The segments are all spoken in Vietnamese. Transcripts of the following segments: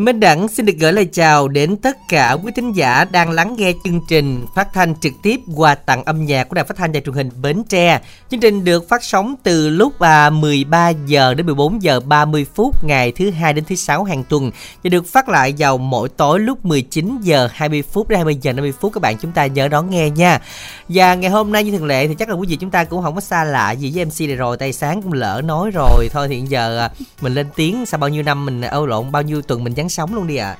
Minh Đẳng xin được gửi lời chào đến tất cả quý thính giả đang lắng nghe chương trình phát thanh trực tiếp qua tặng âm nhạc của Đài Phát thanh và Truyền hình Bến Tre. Chương trình được phát sóng từ lúc à, 13 giờ đến 14 giờ 30 phút ngày thứ hai đến thứ sáu hàng tuần và được phát lại vào mỗi tối lúc 19 giờ 20 phút đến 20 giờ 50 phút các bạn chúng ta nhớ đón nghe nha. Và ngày hôm nay như thường lệ thì chắc là quý vị chúng ta cũng không có xa lạ gì với MC này rồi, tay sáng cũng lỡ nói rồi. Thôi thì hiện giờ à, mình lên tiếng sau bao nhiêu năm mình âu lộn bao nhiêu tuần mình vắng sống luôn đi ạ.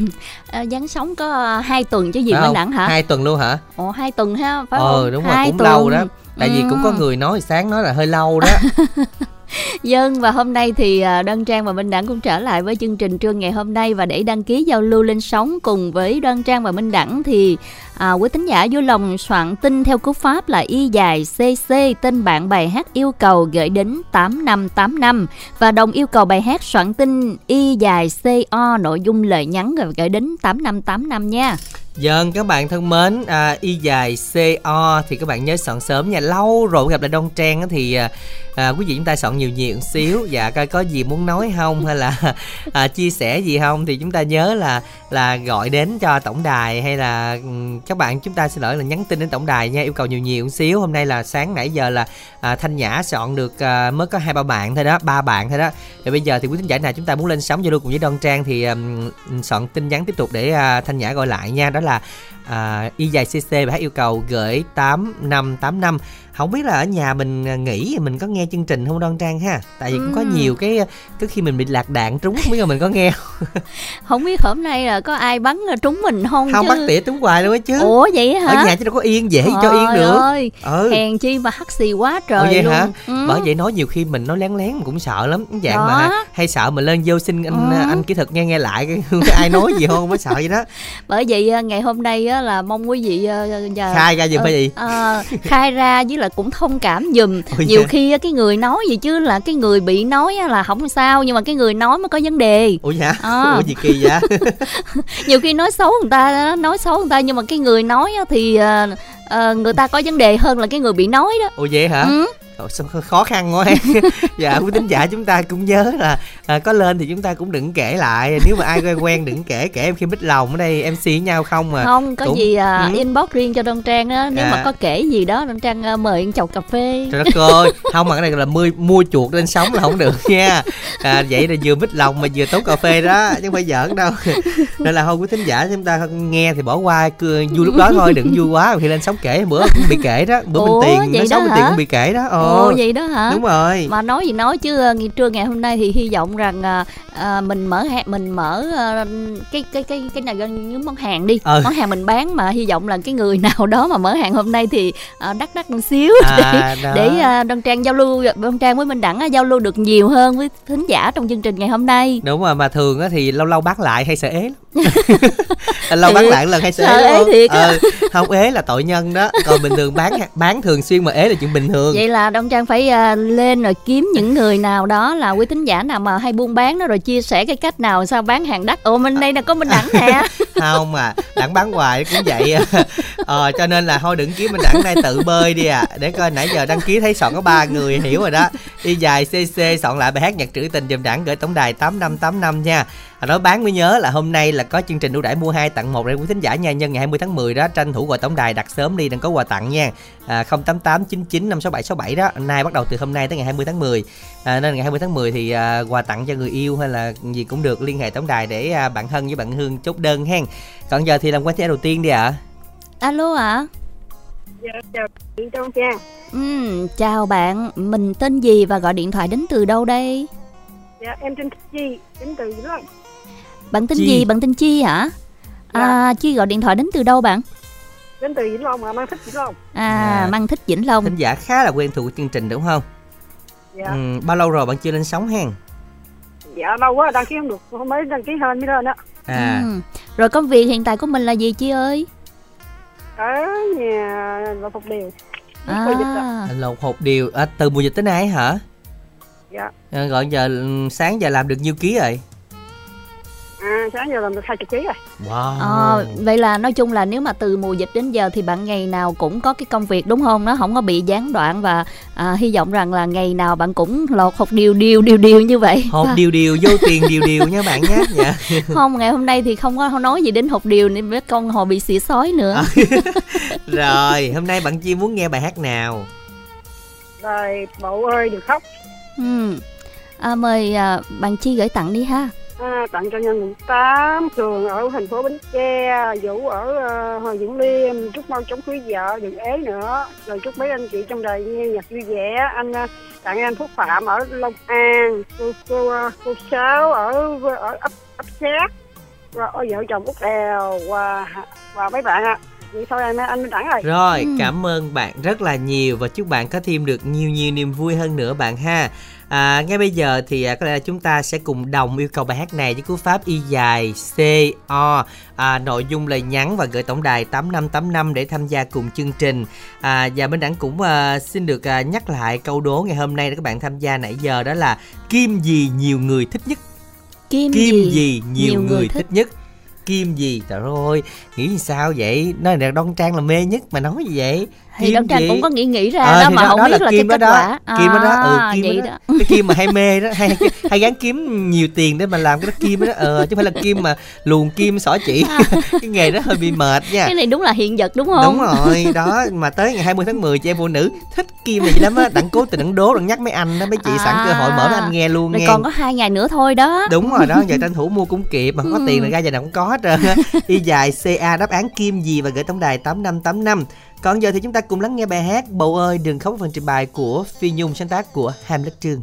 à, Giáng sống có ờ, hai tuần chứ gì Phải Minh không? Đẳng hả? Hai tuần luôn hả? Ồ hai tuần ha, phải ờ không? đúng rồi hai cũng lâu đó tại vì Ừ. cũng có người nói sáng nói là hơi lâu đó Dân và hôm nay thì à, Đoan Trang và Minh Đẳng cũng trở lại với chương trình trưa ngày hôm nay. Và để đăng ký giao lưu lên sóng cùng với Đoan Trang và Minh Đẳng thì à, quý thính giả vui lòng soạn tin theo cú pháp là y dài cc tên bạn bài hát yêu cầu gửi đến 8585 và đồng yêu cầu bài hát soạn tin y dài co nội dung lời nhắn rồi gửi đến 8585 nha. Dân các bạn thân mến à, Y dài CO thì các bạn nhớ soạn sớm nha. Lâu rồi gặp lại Đông Trang thì à, à, quý vị chúng ta soạn nhiều nhiều xíu. Dạ coi có gì muốn nói không hay là à, chia sẻ gì không Thì chúng ta nhớ là là gọi đến cho tổng đài Hay là các bạn chúng ta xin lỗi là nhắn tin đến tổng đài nha. Yêu cầu nhiều nhiều xíu. Hôm nay là sáng nãy giờ là à, Thanh Nhã soạn được à, mới có hai ba bạn thôi đó ba bạn thôi đó. Rồi bây giờ thì quý thính giả nào chúng ta muốn lên sóng giao lưu cùng với đoan Trang Thì um, soạn tin nhắn tiếp tục để à, Thanh Nhã gọi lại nha. Đó là à, y dài cc và hát yêu cầu gửi 8585 không biết là ở nhà mình à, nghỉ mình có nghe chương trình không đoan trang ha tại vì cũng có nhiều cái cái khi mình bị lạc đạn trúng không biết là mình có nghe không, Không biết hôm nay là có ai bắn trúng mình không không chứ. bắt tỉa trúng hoài luôn á chứ Ủa vậy hả? ở nhà chứ đâu có yên dễ cho yên Trời được ơi, ừ hèn chi mà hắt xì quá Ủa trời vậy luôn. hả? Ừ. bởi vậy nói nhiều khi mình nói lén lén mình cũng sợ lắm cái dạng Đó. mà hay sợ mình lên vô xin anh Ừ. anh kỹ thuật nghe nghe lại cái ai nói gì không mới sợ vậy đó Bởi vậy à, ngày hôm nay á, là mong quý vị à, giờ khai ra giùm phải gì ờ, khai ra với là cũng thông cảm giùm. Ôi Nhiều dạ. khi cái người nói gì chứ là cái người bị nói á, là không sao nhưng mà cái người nói mới có vấn đề. ủa dạ À. ủa gì kỳ vậy Nhiều khi nói xấu người ta nói xấu người ta nhưng mà cái người nói á, thì à, người ta có vấn đề hơn là cái người bị nói đó. ủa vậy hả Ừ. Ồ, sao khó- khăn quá dạ quý tín giả chúng ta cũng nhớ là à, có lên thì chúng ta cũng đừng kể lại nếu mà ai quen quen đừng kể kể em khi mít lòng ở đây mc với nhau không mà Không có cũng- gì à, Ừ. inbox riêng cho Đông Trang á, nếu À. mà có kể gì đó Đông Trang à, mời anh chầu cà phê. trời đất ơi không mà cái này là mua, mua chuột lên sống là không được nha à, vậy là vừa mít lòng mà vừa tốn cà phê đó chứ không phải giỡn đâu nên là thôi quý thính giả chúng ta nghe thì bỏ qua cứ vui lúc đó thôi đừng vui quá khi lên sống kể bữa cũng bị kể đó. Bữa Ủa, mình tiền nói xấu mình tiền cũng bị kể đó. Ồ ồ vậy đó hả? đúng rồi. Mà nói gì nói chứ ờ, ngày trưa ngày hôm nay thì hy vọng rằng à, à, mình mở hàng mình mở ờ, cái cái cái cái này gần như món hàng đi. Ừ. món hàng mình bán mà hy vọng là cái người nào đó mà mở hàng hôm nay thì à, đắt đắt một xíu để à, đó. để à, Đoan Trang giao lưu Đoan Trang với Minh Đẳng giao lưu được nhiều hơn với thính giả trong chương trình ngày hôm nay. Đúng rồi mà thường á thì lâu lâu bắt lại hay sợ ế lắm lâu bắt Thiệt, lại lần hay sợ ế đúng không? thiệt ừ, không ế là tội nhân đó. Còn bình thường bán bán thường xuyên mà ế là chuyện bình thường. Vậy là Đoan Trang phải à, lên rồi kiếm những người nào đó là quý thính giả nào mà hay buôn bán đó rồi chia sẻ cái cách nào sao bán hàng đắt. Ồ bên đây là có Minh Đẳng nè. Không mà đặng bán hoài cũng vậy. Ờ cho nên là thôi đừng kiếm mình đặng này tự bơi đi à. Để coi nãy giờ đăng ký thấy soạn có ba người hiểu rồi đó. Đi dài cc soạn lại bài hát nhạc trữ tình dùm đẳng gửi tổng đài tám năm tám năm nha à, nói bán mới nhớ là hôm nay là có chương trình ưu đãi mua hai tặng một để quý thính giả nha nhân ngày 20 tháng 10 đó tranh thủ gọi tổng đài đặt sớm đi đừng có quà tặng nha à, 088 99 567 67 đó nay bắt đầu từ hôm nay tới ngày 20 tháng 10 à, nên ngày 20 tháng 10 thì à, quà tặng cho người yêu hay là gì cũng được liên hệ tổng đài để à, bạn Hân với bạn Hương chốt đơn hen còn giờ thì làm quen thẻ đầu tiên đi ạ alo ạ Dạ, chào chị Trong Trang. Ừm, chào bạn, mình tên gì và gọi điện thoại đến từ đâu đây? Dạ, em tên Chi, đến từ Vĩnh Long. Bạn tên Chi. gì? Bạn tên Chi hả? À, Chi gọi điện thoại đến từ đâu bạn? Đến từ Vĩnh Long mà mang thích Vĩnh Long. À, À. mang thích Vĩnh Long. thính giả khá là quen thuộc với chương trình đúng không Dạ, ừ, bao lâu rồi bạn chưa lên sóng hen dạ lâu quá đăng ký không được, mới đăng ký hơn mới lên á. à Ừm, Rồi công việc hiện tại của mình là gì Chi ơi? Ở nhà là phục điều. À, ạ. lột hột điều à, từ mùa dịch tới nay hả Dạ, à, gọi giờ ừ, sáng giờ làm được nhiêu ký rồi à sáng giờ làm được hai chục ký rồi wow Ờ, vậy là nói chung là nếu mà từ mùa dịch đến giờ thì bạn ngày nào cũng có cái công việc đúng không? Nó không có bị gián đoạn và à, hy vọng rằng là ngày nào bạn cũng lột hột điều điều điều điều như vậy. hột Và- điều điều vô tiền điều điều nha bạn nhé dạ không ngày hôm nay thì không có nói gì đến hột điều nên với con hồ bị xỉa sói nữa. rồi hôm nay bạn chi muốn nghe bài hát nào rồi bộ ơi đừng khóc Ừ. À, mời à, bạn Chi gửi tặng đi ha à, tặng cho nhân quận tám cường ở thành phố bến tre vũ ở uh, hoàng diệu liêm chúc mong chống cưới vợ đừng ế nữa. Rồi chúc mấy anh chị trong đời nghe nhạc vui vẻ. Anh uh, tặng anh phúc phạm ở long an cô cô uh, cô sáu ở ở ấp ấp xét rồi vợ chồng út đèo và và mấy bạn ạ vậy thôi anh anh đẳng rồi Rồi, Ừ. cảm ơn bạn rất là nhiều và chúc bạn có thêm được nhiều nhiều niềm vui hơn nữa bạn ha. À, ngay bây giờ thì à, có lẽ là chúng ta sẽ cùng đồng yêu cầu bài hát này với cú pháp y dài C O à, nội dung lời nhắn và gửi tổng đài 8585 để tham gia cùng chương trình. À, và bên đẳng cũng à, xin được à, nhắc lại câu đố ngày hôm nay để các bạn tham gia nãy giờ đó là kim gì nhiều người thích nhất Kim, kim gì? gì nhiều, nhiều người, người thích. thích? nhất kim gì? Trời ơi, nghĩ sao vậy? Nói là đoan trang là mê nhất mà nói gì vậy? Thì Kim Đăng Trang gì? cũng có nghĩ nghĩ ra Ờ, đó mà đó- không đó biết là là, cái kim đó kết đó. quả. Kim đó đó, ừ, À, kim vậy đó đó. cái kim mà hay mê đó hay hay gắn kiếm nhiều tiền để mà làm cái đó kim đó ờ chứ không phải là kim mà luồn kim xỏ chỉ cái nghề đó hơi bị mệt nha Cái này đúng là hiện vật đúng không? đúng rồi đó mà tới ngày 20 tháng 10 chị em phụ nữ thích kim này lắm á đặng cố tình đặng đố đặng nhắc mấy anh đó mấy chị sẵn cơ hội mở mấy anh nghe luôn Rồi nghe còn có hai ngày nữa thôi đó. đúng rồi đó giờ tranh thủ mua cũng kịp mà không có Ừ. tiền là ra giờ nào cũng có hết trơn á y dài ca đáp án kim gì và gửi tổng đài tám năm tám năm còn giờ thì chúng ta cùng lắng nghe bài hát bầu ơi, đừng khóc phần trình bày của phi nhung sáng tác của hamlet trương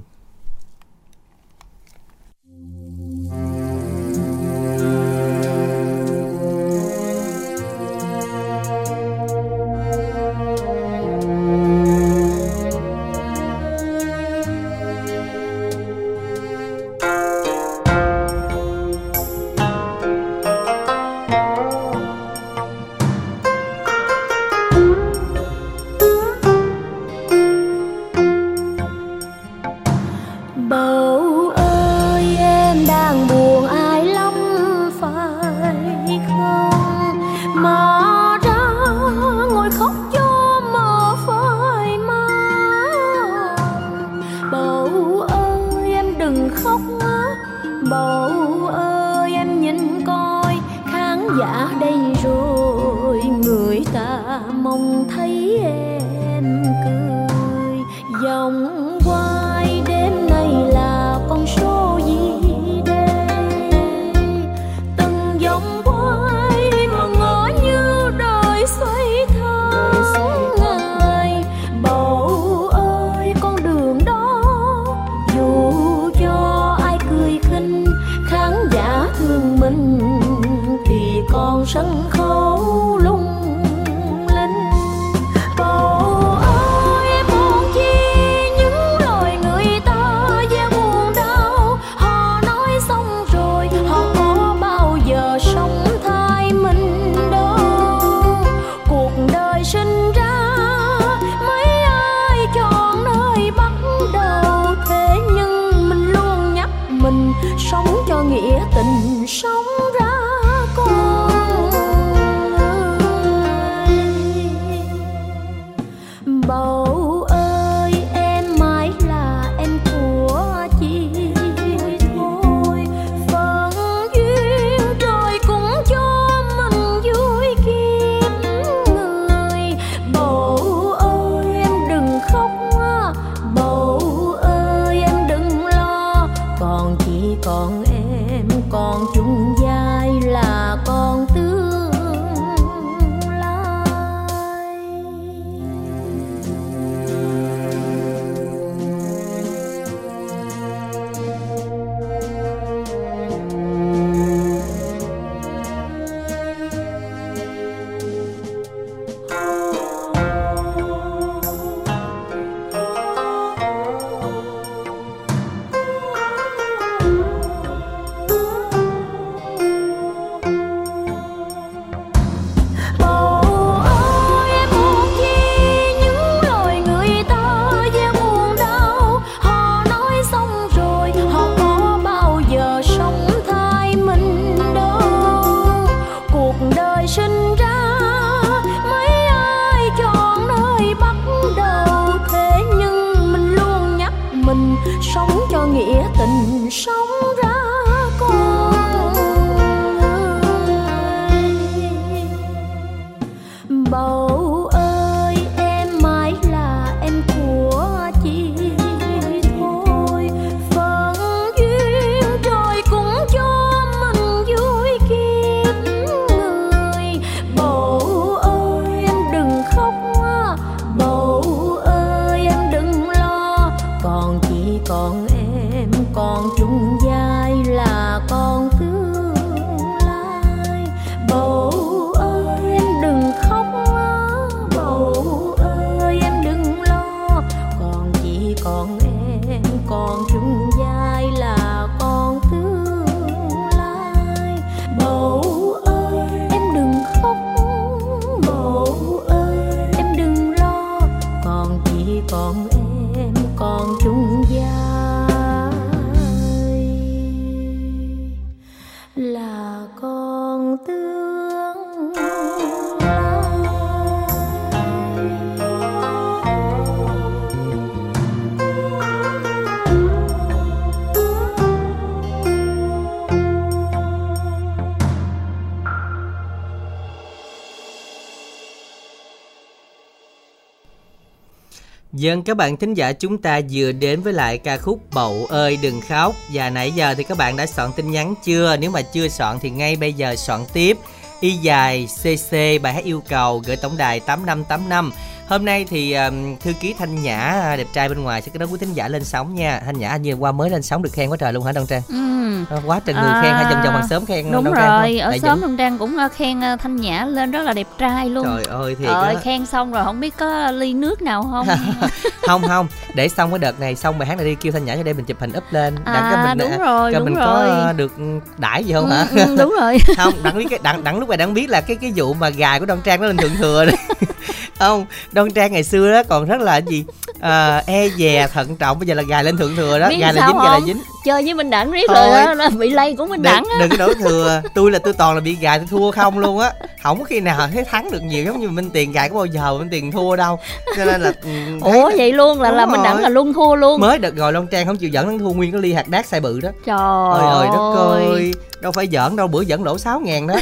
Dân các bạn thính giả chúng ta vừa đến với lại ca khúc Bậu ơi đừng khóc. Và nãy giờ thì các bạn đã soạn tin nhắn chưa? Nếu mà chưa soạn thì ngay bây giờ soạn tiếp. Y dài CC bài hát yêu cầu gửi tổng đài 8585 Hôm nay thì um, thư ký Thanh Nhã đẹp trai bên ngoài sẽ đón quý thính giả lên sóng nha. Thanh Nhã như qua mới lên sóng được khen quá trời luôn hả Đông Trang? Ừ. Quá trời người À, khen hay vòng vòng bằng sớm khen đúng Đông Trang rồi không? ở Đại xóm Dũng. đông trang cũng ờ, khen ờ, thanh nhã lên rất là đẹp trai luôn. Trời ơi thiệt Ờ, khen xong rồi không biết có ly nước nào không? Không không để xong cái đợt này xong bài hát này đi kêu thanh nhã cho đây mình chụp hình up lên. Đặng à cái mình đúng rồi coi đúng mình rồi. có được đãi gì không hả? Ừ, ừ, đúng rồi. Không đặng biết cái đặng đặng lúc này đặng biết là cái cái vụ mà gài của đoan trang nó lên thượng thừa đấy không đoan trang ngày xưa đó còn rất là gì à, e dè thận trọng. Bây giờ là gài lên thượng thừa đó Biết gài là dính gài là không? dính. Chơi với minh đẳng riết rồi đó, là bị lây của minh đừng, đẳng á. đừng có đổ thừa. Tôi là tôi toàn là bị gài tôi thua không luôn á. Không có khi nào thấy thắng được nhiều giống như minh tiền gài có bao giờ minh tiền thua đâu. Cho nên là ừ, ủa vậy luôn là Đúng là minh đẳng là luôn thua luôn. Mới đợt rồi long trang không chịu dẫn thắng thua nguyên cái ly hạt đác sai bự đó. Trời ơi ơi đất ơi. đâu phải giỡn đâu bữa dẫn đổ 6 ngàn đó.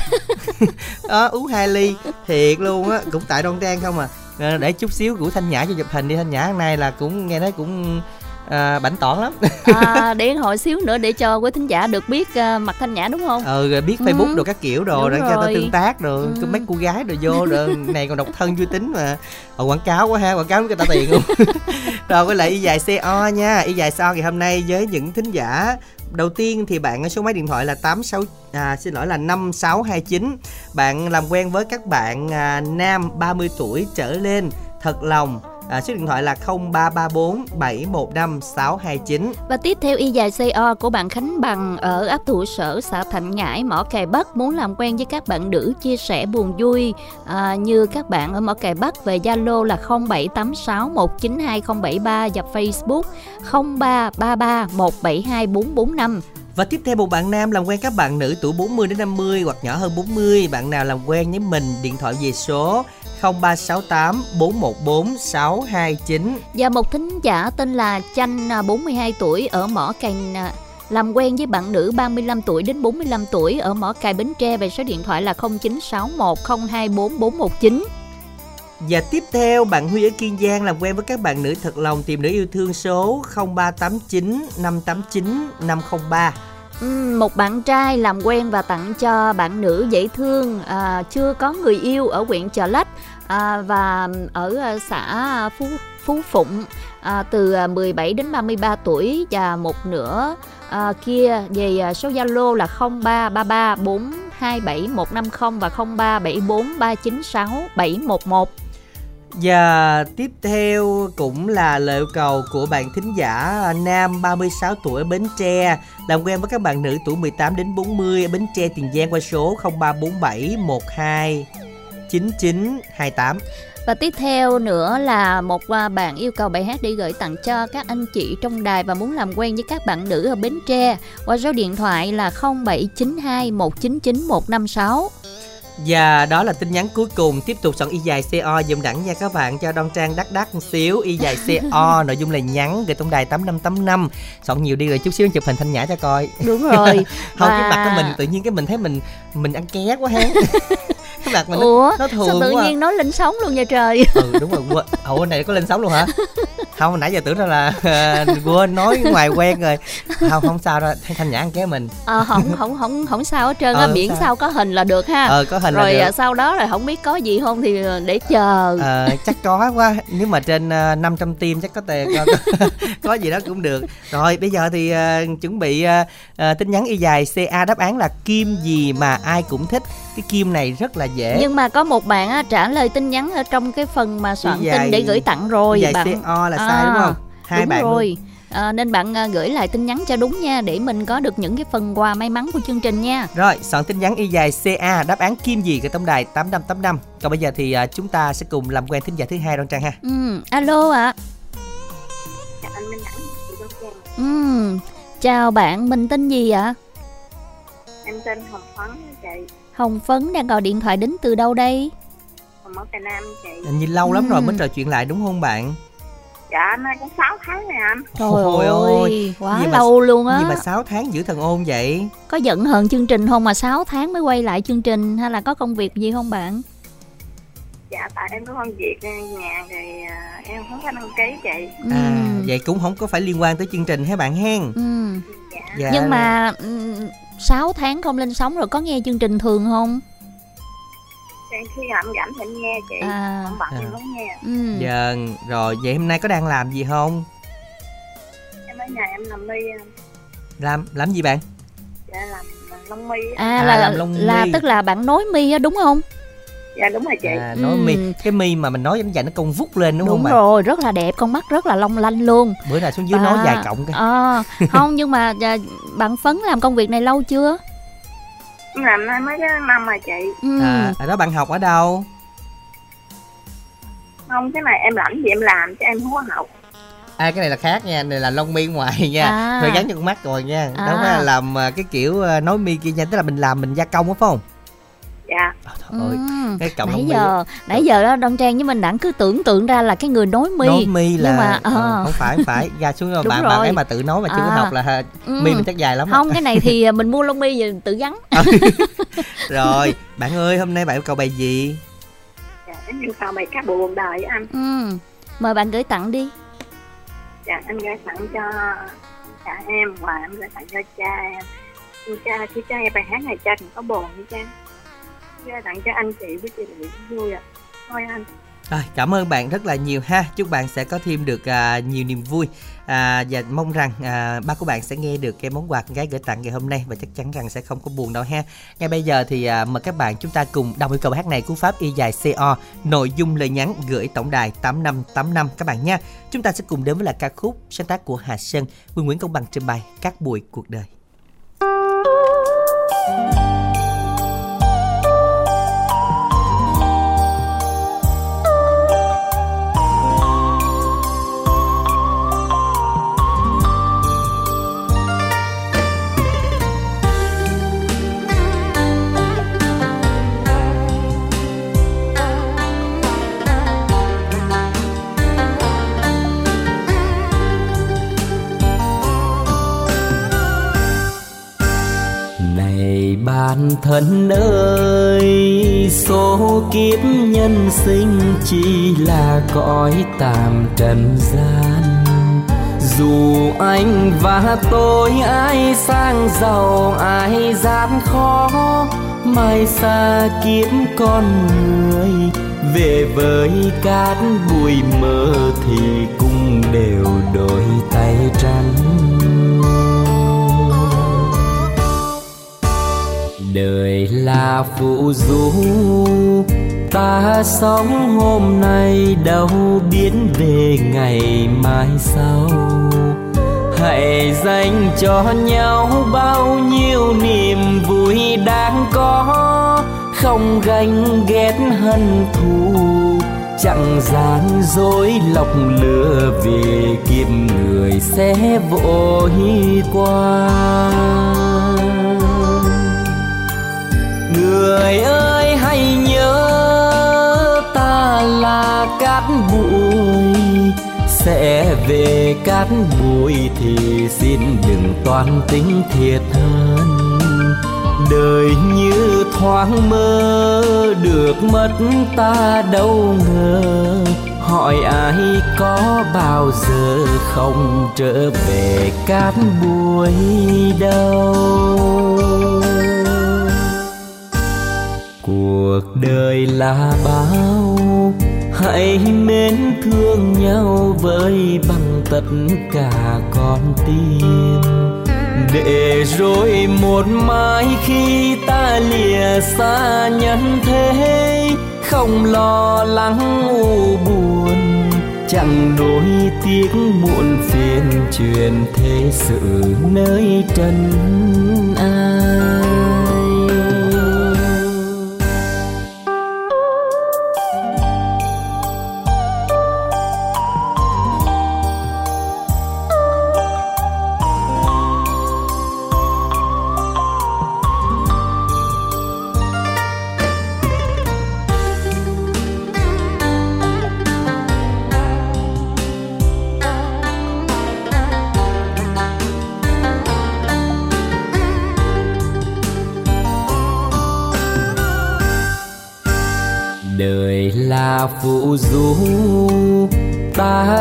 Đó uống hai ly thiệt luôn á. Cũng tại đoan trang không à để chút xíu của thanh nhã cho chụp hình đi thanh nhã hôm nay là cũng nghe nói cũng à, bảnh tỏn lắm à, để hồi xíu nữa để cho quý thính giả được biết ờ, mặt thanh nhã đúng không ừ rồi biết facebook Ừ. đồ các kiểu đồ Đúng để cho ta rồi. tương tác rồi Ừ. mấy cô gái rồi vô rồi này còn độc thân vui tính mà Ờ, quảng cáo quá ha quảng cáo người ta tiền luôn rồi với lại y dài co nha y dài co ngày hôm nay với những thính giả đầu tiên thì bạn số máy điện thoại là 86 à, xin lỗi là 5629 bạn làm quen với các bạn à, nam 30 tuổi trở lên thật lòng à, số điện thoại là 0334 715 629 Và tiếp theo y dài CO của bạn Khánh Bằng ở ấp thủ sở xã Thạnh Ngãi, Mỏ Cày Bắc muốn làm quen với các bạn nữ chia sẻ buồn vui à, như các bạn ở Mỏ Cày Bắc về Zalo là 0786 192073 và Facebook 0333 172 445. Và tiếp theo một bạn nam làm quen các bạn nữ tuổi 40 đến 50 hoặc nhỏ hơn 40, bạn nào làm quen với mình điện thoại về số 0368 414 629. Và một thính giả tên là Chanh à, 42 tuổi ở Mỏ Cày à, làm quen với bạn nữ 35 tuổi đến 45 tuổi ở Mỏ Cày Bến Tre về số điện thoại là 0961 024 419. Và tiếp theo bạn Huy ở Kiên Giang làm quen với các bạn nữ thật lòng tìm nữ yêu thương số 0389 589 503. Ừm, một bạn trai làm quen và tặng cho bạn nữ dễ thương à, chưa có người yêu ở huyện Chợ Lách à, và ở à, xã Phú Phú Phụng à, từ à, 17 đến 33 tuổi và một nửa à, kia về à, số Zalo là 0333 427 150 và 0374396711 Và tiếp theo cũng là lời cầu của bạn thính giả nam 36 tuổi ở Bến Tre. Làm quen với các bạn nữ tuổi 18 đến 40 ở Bến Tre Tiền Giang qua số 0347 12 9928. Và tiếp theo nữa là một à, bạn yêu cầu bài hát để gửi tặng cho các anh chị trong đài và muốn làm quen với các bạn nữ ở Bến Tre qua số điện thoại là 0792 199 156. Và đó là tin nhắn cuối cùng. Tiếp tục soạn y dài CO dùm đẳng nha các bạn Cho Đoan Trang đắt đắt một xíu. Y dài CO Nội dung là nhắn gửi tổng đài 8585 Soạn nhiều đi rồi chút xíu chụp hình thanh nhã cho coi. Đúng rồi. Không Và- cái mặt của mình tự nhiên cái mình thấy mình Mình ăn ké quá ha Cái mặt mình nó, ủa? nó sao thường tự quá. nhiên nói lên sóng luôn nha trời? Ừ đúng rồi. Quên. Ủa này có lên sóng luôn hả? Không nãy giờ tưởng đâu là à, quên nói ngoài quen rồi. Không không sao đâu. Thanh, nhã ăn ké mình. Ờ không không không không sao hết trơn Ờ, á không miễn sao. sao có hình là được ha. Ờ có hình rồi là được sau đó là không biết có gì không thì để chờ. Ờ, chắc có quá. Nếu mà trên uh, 500 tim chắc có tiền có, có, có gì đó cũng được. Rồi bây giờ thì ờ, chuẩn bị ờ, ờ, tin nhắn y dài ca đáp án là kim gì mà ai cũng thích cái kim này rất là dễ nhưng mà có một bạn á, trả lời tin nhắn ở trong cái phần mà soạn dài- tin để gửi tặng rồi dài bạn co là sai À, đúng không hai đúng bạn luôn. rồi à, nên bạn à, gửi lại tin nhắn cho đúng nha để mình có được những cái phần quà may mắn của chương trình nha Rồi, soạn tin nhắn y dài CA đáp án kim gì cái tổng đài 8585. Còn bây giờ thì à, chúng ta sẽ cùng làm quen thính giả thứ hai Đoan Trang ha. ừ, alo ạ Dạ, anh Minh Trang. ừ, chào bạn mình tên gì ạ Em tên Hồng Phấn, chị. Hồng Phấn đang gọi điện thoại đến từ đâu đây Hồng ở Tây Nam, chị. Hình như lâu lắm Ừ. rồi mới trò chuyện lại đúng không bạn? Dạ, nay cũng 6 tháng này anh. Trời Ôi ơi, ôi, quá gì mà- lâu luôn á Gì mà 6 tháng giữ thần ôn vậy? Có giận hờn chương trình không mà 6 tháng mới quay lại chương trình Hay là có công việc gì không bạn Dạ, tại em có công việc ở nhà thì à, em không có đăng ký chị. ừ. À, vậy cũng không có phải liên quan tới chương trình hả bạn hen? ừ. Dạ, Dạ. Nhưng mà ừ, 6 tháng không lên sóng rồi có nghe chương trình thường không khi em rảnh thì em nghe chị. À, Không bận À. em không nghe. ừ. Dạ, rồi vậy hôm nay có đang làm gì không? Em ở nhà em làm mi, Làm làm gì bạn? dạ làm lông mi. À, À, là làm lông là mi. tức là bạn nối mi á đúng không? Dạ, đúng rồi chị. À, nói Ừ. mi cái mi mà mình nói giống dài nó cong vút lên đúng, Đúng, không bạn? rồi, rất là đẹp, con mắt rất là long lanh luôn. Bữa nào xuống dưới À, nói dài cộng cái. ờ, không nhưng mà à, bạn Phấn làm công việc này lâu chưa? Làm nay mấy cái năm rồi chị. Ừ. À, ở đó bạn học ở đâu? Không, cái này em rảnh thì em làm, chứ em không có học. À cái này là khác nha, này là lông mi ngoài nha. À. Rồi gắn cho con mắt rồi nha. À. Đó là làm à, cái kiểu à, nói mi kia nha, tức là mình làm mình gia công á phải không? Dạ, À, trời ơi, Ừ. cái nãy mi giờ nãy giờ đó Đông Trang với mình đẳng cứ tưởng tượng ra là cái người nối mi. nói mi là nhưng mà, ờ, ờ. không phải không phải ra xuống rồi Đúng bạn rồi. bạn ấy mà tự nói mà chưa có À. học là Ừ. mi mình chắc dài lắm. Không cái này thì à, mình mua lông mi rồi tự gắn. rồi bạn ơi hôm nay bạn yêu cầu bài gì dạ, em yêu cầu bài cá buồn đời anh. Ừ. Mời bạn gửi tặng đi. Dạ, anh gửi tặng cho cha em và em gửi tặng cho cha em. Cha, khi cha nghe bài hát này cha cũng có buồn với cha. Gửi tặng cho anh chị với chị Luyện vui ạ. Thôi anh. rồi cảm ơn bạn rất là nhiều ha. Chúc bạn sẽ có thêm được à, nhiều niềm vui. À, và mong rằng à, ba của bạn sẽ nghe được cái món quà con gái gửi tặng ngày hôm nay và chắc chắn rằng sẽ không có buồn đâu ha. Ngay bây giờ thì à, mời các bạn chúng ta cùng đọc yêu cầu hát này của pháp y dài co nội dung lời nhắn gửi tổng đài 8585 các bạn nha chúng ta sẽ cùng đến với là ca khúc sáng tác của Hà Sơn Nguyên Nguyễn Công Bằng trình bày các bụi cuộc đời. Này bạn thân ơi, Số kiếp nhân sinh chỉ là cõi tạm trần gian. Dù anh và tôi ai sang giàu, ai gian khó, Mai xa kiếp con người. Về với cát bụi mơ thì cũng đều đôi tay trắng. Đời là phụ du ta sống hôm nay đâu biết về ngày mai sau. Hãy dành cho nhau bao nhiêu niềm vui đáng có. Không ganh ghét hận thù, chẳng gian dối lọc lừa về kiếp người sẽ vội qua người ơi, hãy nhớ ta là cát bụi. Sẽ về cát bụi thì xin đừng toan tính thiệt hơn. Đời như thoáng mơ, được mất ta đâu ngờ. Hỏi ai có bao giờ không trở về cát bụi đâu? Cuộc đời là bao, hãy mến thương nhau với bằng tất cả con tim. Để rồi một mai khi ta lìa xa nhân thế, không lo lắng u buồn, chẳng nỗi tiếc muộn phiền truyền thế sự nơi trần ai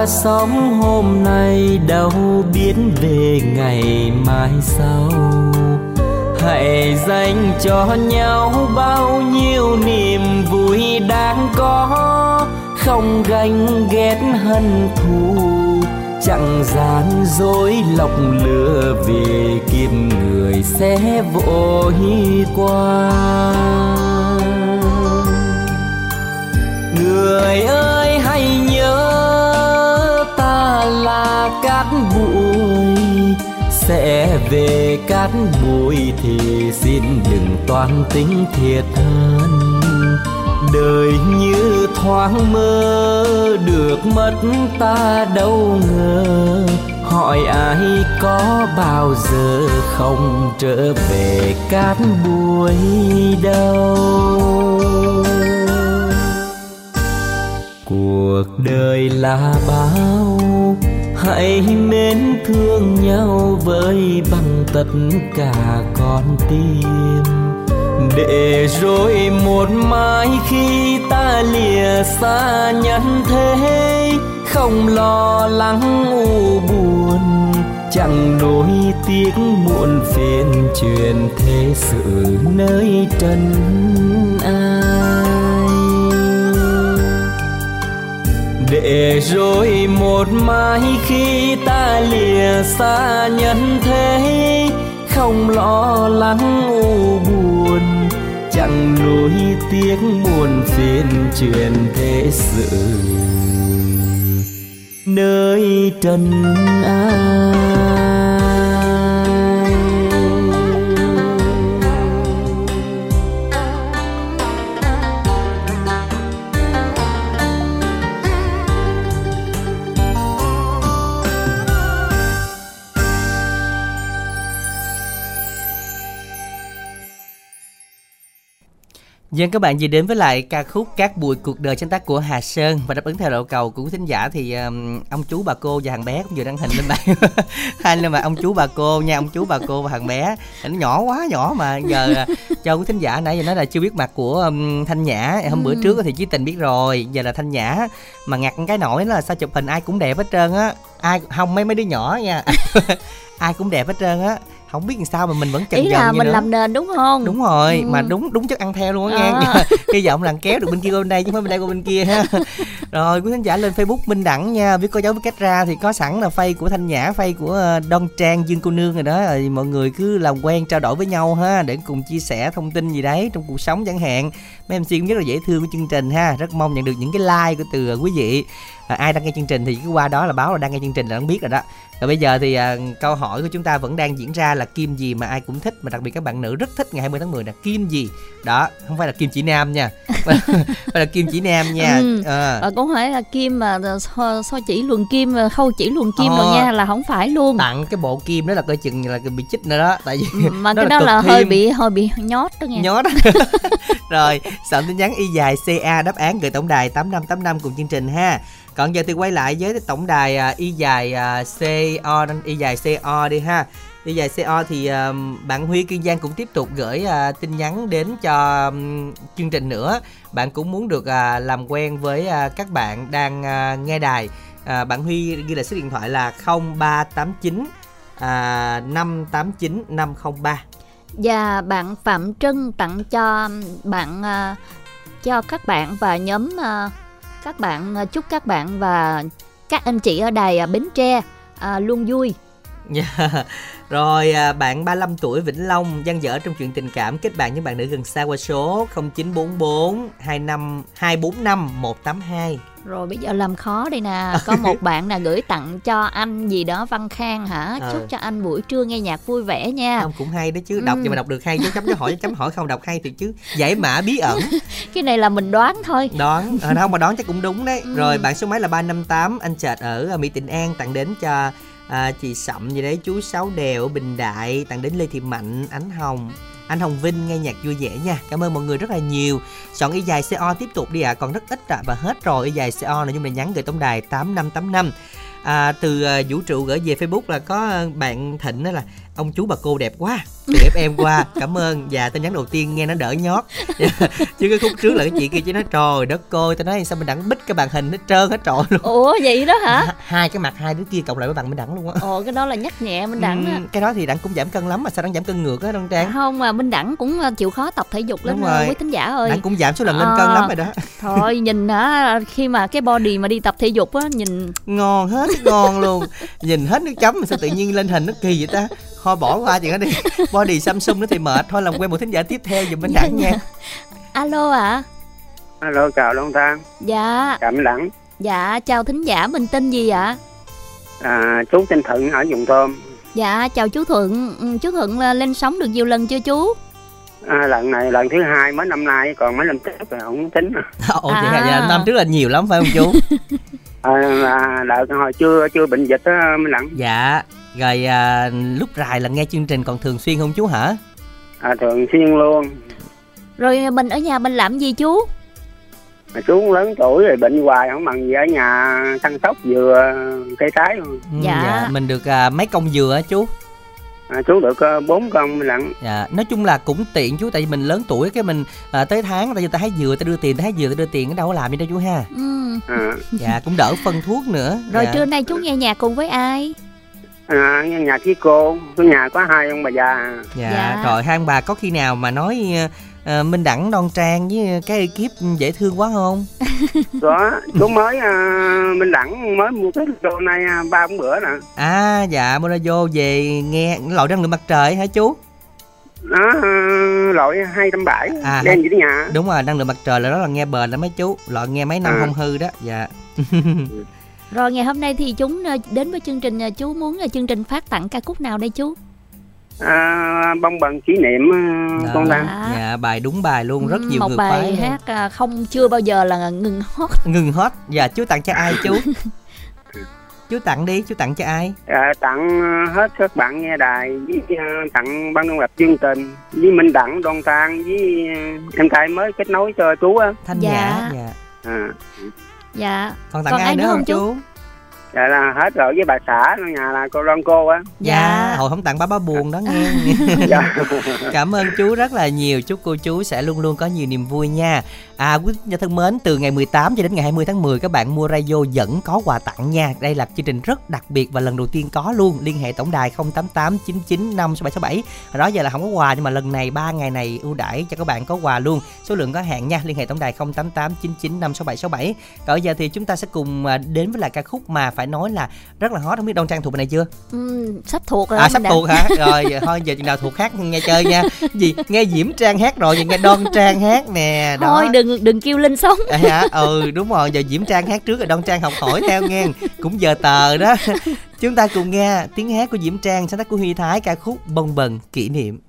sống hôm nay đâu biết về ngày mai sau. Hãy dành cho nhau bao nhiêu niềm vui đang có. Không ganh ghét hận thù, chẳng gian dối lọc lừa vì kiếp người sẽ vội qua. Người ơi! Là cát bụi. Sẽ về cát bụi thì xin đừng toan tính thiệt hơn. Đời như thoáng mơ, được mất ta đâu ngờ. Hỏi ai có bao giờ không trở về cát bụi đâu. Cuộc đời là bao hãy mến thương nhau với bằng tất cả con tim. Để rồi một mai khi ta lìa xa nhân thế, không lo lắng u buồn, chẳng nỗi tiếc muộn phiền truyền thế sự nơi trần ai để rồi một mai khi ta lìa xa nhân thế không lo lắng u buồn, chẳng nuối tiếc buồn phiền truyền thế sự. Nơi trần ai Dân các bạn vừa đến với lại ca khúc Cát bụi cuộc đời sáng tác của Hà Sơn. Và đáp ứng theo độ cầu của quý thính giả thì um, ông chú bà cô và thằng bé cũng vừa đăng hình lên bạn hai lên mà ông chú bà cô nha ông chú bà cô và thằng bé. Nó nhỏ quá nhỏ mà. Giờ à, cho quý thính giả nãy giờ nói là chưa biết mặt của um, Thanh Nhã. Hôm ừ. bữa trước thì Chí Tình biết rồi. Giờ là Thanh Nhã mà ngặt cái nổi là sao chụp hình ai cũng đẹp hết trơn á. Ai không mấy mấy đứa nhỏ nha. Ai cũng đẹp hết trơn á không biết làm sao mà mình vẫn chần ý là mình nữa. làm nền đúng không đúng rồi ừ. mà đúng đúng chất ăn theo luôn á à. nghe hy vọng là kéo được bên kia qua bên đây chứ không phải bên đây qua bên kia ha rồi quý khán giả lên facebook minh đẳng nha biết có dấu với cách ra thì có sẵn là phay của thanh nhã phay của ờ, đoan trang dương cô nương rồi đó rồi mọi người cứ làm quen trao đổi với nhau ha để cùng chia sẻ thông tin gì đấy trong cuộc sống chẳng hạn mấy mc cũng rất là dễ thương của chương trình ha. Rất mong nhận được những cái like của từ quý vị. À, ai đang nghe chương trình thì cứ qua đó là báo là đang nghe chương trình là đang biết rồi đó. Rồi bây giờ thì à, câu hỏi của chúng ta vẫn đang diễn ra là kim gì mà ai cũng thích mà đặc biệt các bạn nữ rất thích ngày 20 tháng 10 là kim gì? Đó không phải là kim chỉ nam nha. Phải là kim chỉ nam nha. Ừ. Ờ. và cũng phải là kim mà so, so chỉ luồn kim khâu chỉ luồn kim Ờ. rồi nha là không phải luôn. Tặng cái bộ kim đó là coi chừng là bị chích nữa đó tại vì mà đó cái là đó là cực hơi bị hơi bị nhót đó nghe nhót rồi soạn tin nhắn y dài ca đáp án gửi tổng đài tám năm tám năm cùng chương trình ha. Còn giờ thì quay lại với tổng đài à, y dài à, co y dài co đi ha. Y dài co thì bạn huy kiên giang cũng tiếp tục gửi à, tin nhắn đến cho chương trình nữa. Bạn cũng muốn được làm quen với các bạn đang nghe đài à, bạn huy ghi lại số điện thoại là 0389 à, 589 503 và bạn Phạm Trân tặng cho bạn ờ, cho các bạn và nhóm ờ, các bạn ờ, chúc các bạn và các anh chị ở đài Bến Tre luôn vui. Dạ. Rồi à, bạn 35 tuổi Vĩnh Long gian dở trong chuyện tình cảm kết bạn với bạn nữ gần xa qua số 0944 25 245 182. rồi bây giờ làm khó đây nè có một bạn là gửi tặng cho anh gì đó Văn Khang hả Ờ. chúc cho anh buổi trưa nghe nhạc vui vẻ nha Không cũng hay đó chứ, đọc Ừ. mà đọc được hay chứ chấm cho hỏi chấm hỏi không đọc hay thì chứ. Giải mã bí ẩn, cái này là mình đoán thôi đoán à, không mà đoán chắc cũng đúng đấy. Ừ. Rồi bạn số máy là 358 anh Chợt ở à, Mỹ Tịnh An tặng đến cho à, chị Sậm gì đấy, chú Sáu Đèo ở Bình Đại tặng đến Lê Thị Mạnh, Ánh Hồng. Anh Hồng Vinh nghe nhạc vui vẻ nha. Cảm ơn mọi người rất là nhiều. Chọn y dài CO tiếp tục đi ạ. Còn rất ít ạ Và hết rồi y dài CO nội dung là nhắn gửi tổng đài 8585 à, Từ uh, vũ trụ gửi về Facebook là có à, bạn Thịnh đó là Ông chú bà cô đẹp quá. Từ FM qua Cảm ơn. Và tin nhắn đầu tiên nghe nó đỡ nhót. Chứ cái khúc trước là cái chị kia chỉ nói Trời đất cô Tôi nói sao mình đẳng bích cái màn hình hết trơn hết trọi luôn. Ủa vậy đó hả? Hai cái mặt hai đứa kia cộng lại với bạn mình đẳng luôn á. Ồ cái đó là nhắc nhẹ Minh Đẳng Ừ, cái đó thì đẳng cũng giảm cân lắm mà sao đẳng giảm cân ngược á Đoan Trang? Không mà Minh Đẳng cũng ờ, chịu khó tập thể dục lắm rồi. quý thính giả ơi. Đẳng cũng giảm số lần lên Ờ. cân lắm rồi đó. Thôi nhìn hả khi mà cái body mà đi tập thể dục á nhìn ngon hết ngon luôn. Nhìn hết nước chấm mà sao tự nhiên lên hình nó kỳ vậy ta thôi bỏ qua chuyện đó đi body samsung nó thì mệt thôi làm quen một thính giả tiếp theo giùm bên đẳng nha alo ạ Alo chào Long Thang, dạ cảm lãng. dạ chào thính giả mình tên gì ạ À, chú tên Thuận ở Dùng Thơm. dạ chào chú Thuận Ừ, chú Thuận là lên sóng được nhiều lần chưa chú À, lần này lần thứ hai mấy năm nay còn mấy năm trước rồi không tính. ồ vậy À. à. năm trước là nhiều lắm phải không chú À, là đợt hồi chưa chưa bệnh dịch á mới lặng. dạ rồi à, lúc rài là nghe chương trình còn thường xuyên không chú hả À, thường xuyên luôn. rồi mình ở nhà mình làm gì chú Mà chú lớn tuổi rồi bệnh hoài không bằng gì ở nhà chăm sóc dừa cây trái luôn. Ừ, Dạ. mình được à, mấy công dừa á chú À, chú được ờ, bốn con mới lặng. dạ nói chung là cũng tiện chú tại vì mình lớn tuổi cái mình à, tới tháng ta ta hái dừa ta đưa tiền ta hái dừa ta đưa tiền cái đâu có làm gì đâu chú ha ừ. À, dạ cũng đỡ phân thuốc nữa rồi dạ. trưa nay chú nghe nhạc cùng với ai à, nhà với cô, cái nhà có hai ông bà già. dạ, Dạ. rồi hai ông bà có khi nào mà nói ờ, minh đẳng đoan trang với cái ekip dễ thương quá không Đó, chú mới à, Minh Đẳng mới mua cái đồ này ba bốn bữa nè. à dạ Monaco về nghe loại năng lượng mặt trời hả chú Nó à, loại hai trăm bảy À, đem về tới nhà. đúng rồi năng lượng mặt trời là đó là nghe bền lắm mấy chú loại nghe mấy năm À. không hư đó dạ rồi ngày hôm nay thì chúng ờ, đến với chương trình ờ, chú muốn ờ, chương trình phát tặng ca khúc nào đây chú? À, bông bằng kỷ niệm à, Đó. con đang Dạ. dạ bài đúng bài luôn rất Ừ, nhiều một người bài khoái hát à, không chưa bao giờ là ngừng hot. Ngừng hot? Dạ chú tặng cho ai chú? Chú tặng đi chú tặng cho ai? À, tặng hết các bạn nghe đài với tặng ban biên lập chương trình với Minh Đẳng Đoan Trang với em trai mới kết nối cho chú á. Thanh Dạ. nhã dạ. À, dạ. Còn tặng Còn ai, ai nữa không chú? chú? Dạ là hết rồi với bà xã nhà là cô Loan cô á dạ hồi không tặng ba ba buồn đó nghe. Dạ. Cảm ơn chú rất là nhiều. Chúc cô chú sẽ luôn luôn có nhiều niềm vui nha À quý vị thân mến Từ ngày 18 cho đến ngày 20 tháng 10 Các bạn mua radio vẫn có quà tặng nha. Đây là chương trình rất đặc biệt Và lần đầu tiên có luôn. Liên hệ tổng đài 088 99 567 Hồi đó giờ là không có quà Nhưng mà lần này 3 ngày này ưu đãi cho các bạn có quà luôn. Số lượng có hạn nha. Liên hệ tổng đài 088 99 567 Còn giờ thì chúng ta sẽ cùng à, đến với lại ca khúc mà phải nói là rất là hot. Không biết Đông Trang thuộc bài này chưa? Ừm, sắp thuộc rồi à sắp thuộc hả? Rồi giờ thôi giờ chừng nào thuộc hát nghe chơi nha. Gì? Nghe diễm trang hát rồi giờ nghe đoan trang hát nè. Đó. thôi đừng đừng kêu linh sống À, hả? Ừ đúng rồi. Giờ diễm trang hát trước rồi đông trang học hỏi theo nghe. Cũng giờ tờ đó. Chúng ta cùng nghe tiếng hát của diễm trang sáng tác của huy thái ca khúc bông bần kỷ niệm.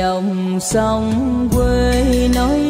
Dòng sông quê nói.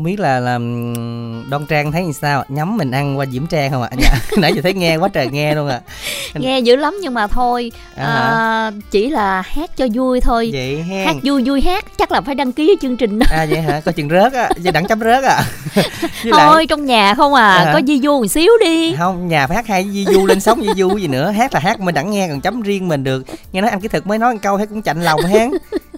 Không biết là là Đoan Trang thấy như sao? Nhắm mình ăn qua Diễm Trang không ạ? Dạ. Nãy giờ thấy nghe quá trời nghe luôn ạ. nghe dữ lắm nhưng mà thôi À à, chỉ là hát cho vui thôi Vậy hen. hát vui vui hát chắc là phải đăng ký chương trình đó À vậy hả? Coi chừng rớt á, chứ đẳng chấm rớt à. Với thôi trong nhà không à À. có di du một xíu đi không nhà phải hát hay di du lên sóng di du gì nữa hát là hát mình đẳng nghe còn chấm riêng mình được nghe nói anh kỹ thực mới nói một câu thấy cũng chạnh lòng hán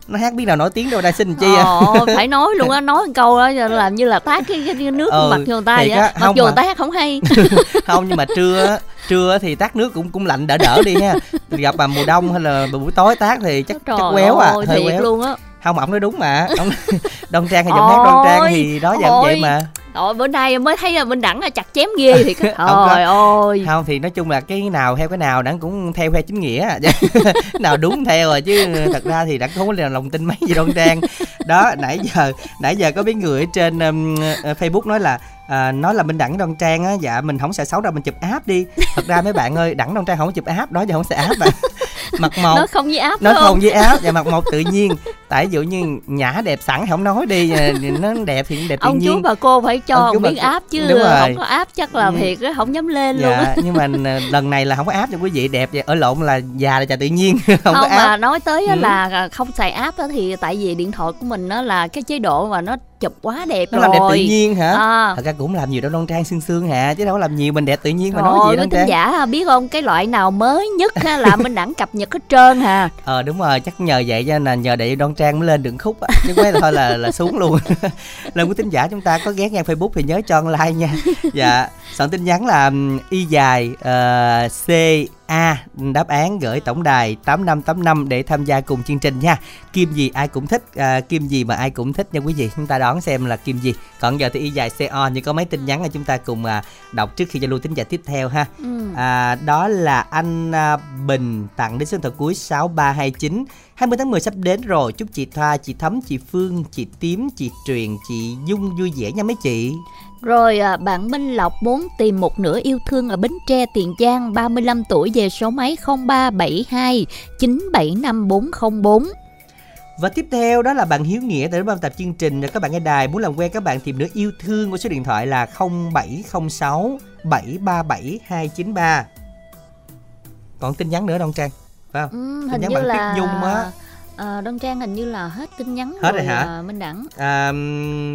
nó hát biết nào nổi tiếng đâu đây xin chi à Ồ, phải nói luôn á nói một câu đó làm như là tát cái, cái, nước Ừ, mặt người ta vậy á. mặc không dù mà- người ta hát không hay không nhưng mà trưa á, trưa thì tát nước cũng cũng lạnh đỡ đỡ đi ha. Gặp mà mùa đông hay là buổi tối tát thì chắc trời chắc quéo à ơi, hơi quéo. luôn á. Không ổng nói đúng mà. Ông đông trang hay giọng hát đông trang thì đó Ôi. vậy mà. Rồi bữa nay mới thấy là Minh Đẳng là chặt chém ghê thì trời ơi. Không thì nói chung là cái nào theo cái nào đặng cũng theo theo chính nghĩa. Nào đúng theo rồi chứ thật ra thì đặng không có lòng tin mấy gì đông trang. Đó nãy giờ nãy giờ có mấy người ở trên um, ờ, facebook nói là à, nói là minh đẳng đoan trang á dạ mình không xài xấu đâu mình chụp app đi. Thật ra mấy bạn ơi đẳng đoan trang không có chụp app đó giờ không xài app mà. Mặt màu nó không với áp nó không với áo và mặt một tự nhiên tại ví dụ như nhã đẹp sẵn không nói đi nó đẹp thì đẹp tự ông chú nhiên bà cô phải cho Ông chú một bà áp chứ Đúng rồi. không có áp chắc là Ừ. thiệt á không dám lên luôn dạ nhưng mà à, lần này là không có áp cho quý vị đẹp vậy ở lộn là già là già tự nhiên không, không, có mà áp nói tới Ừ. là không xài áp á thì tại vì điện thoại của mình nó là cái chế độ mà nó chụp quá đẹp nó rồi làm đẹp tự nhiên hả? À, thật ra cũng làm nhiều đâu đoan trang xương xương hả chứ đâu có làm nhiều mình đẹp tự nhiên mà Trời nói gì quý trang. giả biết không cái loại nào mới nhất là mình đẳng cập nhật hết trơn hà ờ đúng rồi chắc nhờ vậy cho nên nhờ để đoan trang mới lên đường khúc á. Nhưng mấy thôi là là xuống luôn. Lần quý thính giả chúng ta có ghé ngang facebook thì nhớ cho like nha. Dạ soạn tin nhắn là y dài ờ, c a đáp án gửi tổng đài 8585 để tham gia cùng chương trình nha. Kim gì ai cũng thích à, kim gì mà ai cũng thích nha quý vị. Chúng ta đón xem là kim gì. Còn giờ thì y dài co như có mấy tin nhắn là chúng ta cùng à, đọc trước khi giao lưu tính giả tiếp theo ha. Ừ. À, đó là anh à, Bình tặng đến số điện thoại cuối 6329 20 tháng 10 sắp đến rồi. Chúc chị Thoa, chị Thấm, chị Phương, chị Tím, chị Truyền, chị Dung vui vẻ nha mấy chị Rồi à, bạn Minh Lộc muốn tìm một nửa yêu thương ở Bến Tre, Tiền Giang, 35 tuổi về số máy 0372 975 404. Và tiếp theo đó là bạn Hiếu Nghĩa tới ban tập chương trình các bạn nghe đài muốn làm quen các bạn tìm nửa yêu thương của số điện thoại là 0706 737 293 Còn tin nhắn nữa Đông Trang phải không? Ừ, Tin nhắn bạn là Tuyết Nhung á. À, Đơn Trang hình như là hết tin nhắn Hết rồi hả? à, Minh Đẳng. À,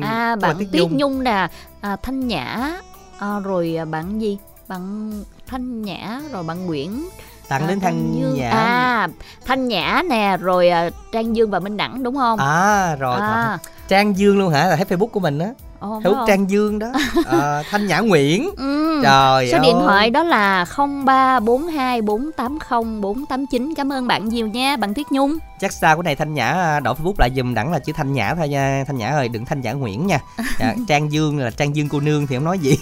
À bạn Tuyết Nhung, nè, à, Thanh Nhã, à, rồi à, bạn gì? Bạn Thanh Nhã rồi bạn Nguyễn tặng à, đến Thanh Dương. Nhã À Thanh Nhã nè, rồi à, Trang Dương và Minh Đẳng đúng không? À rồi à, Trang Dương luôn hả? Là thấy Facebook của mình á. ồ, Facebook? Trang Dương đó. Ờ, Thanh Nhã Nguyễn. Ừ. Trời Số ơi. điện thoại đó là 0342 480 489. Cảm ơn bạn nhiều nha, bạn Tuyết Nhung. Chắc sao cái này Thanh Nhã à, đổi Facebook lại dùm đẳng là chữ Thanh Nhã thôi nha. Thanh Nhã ơi, đừng Thanh Nhã Nguyễn nha. Dạ, Trang Dương là Trang Dương cô nương thì không nói gì.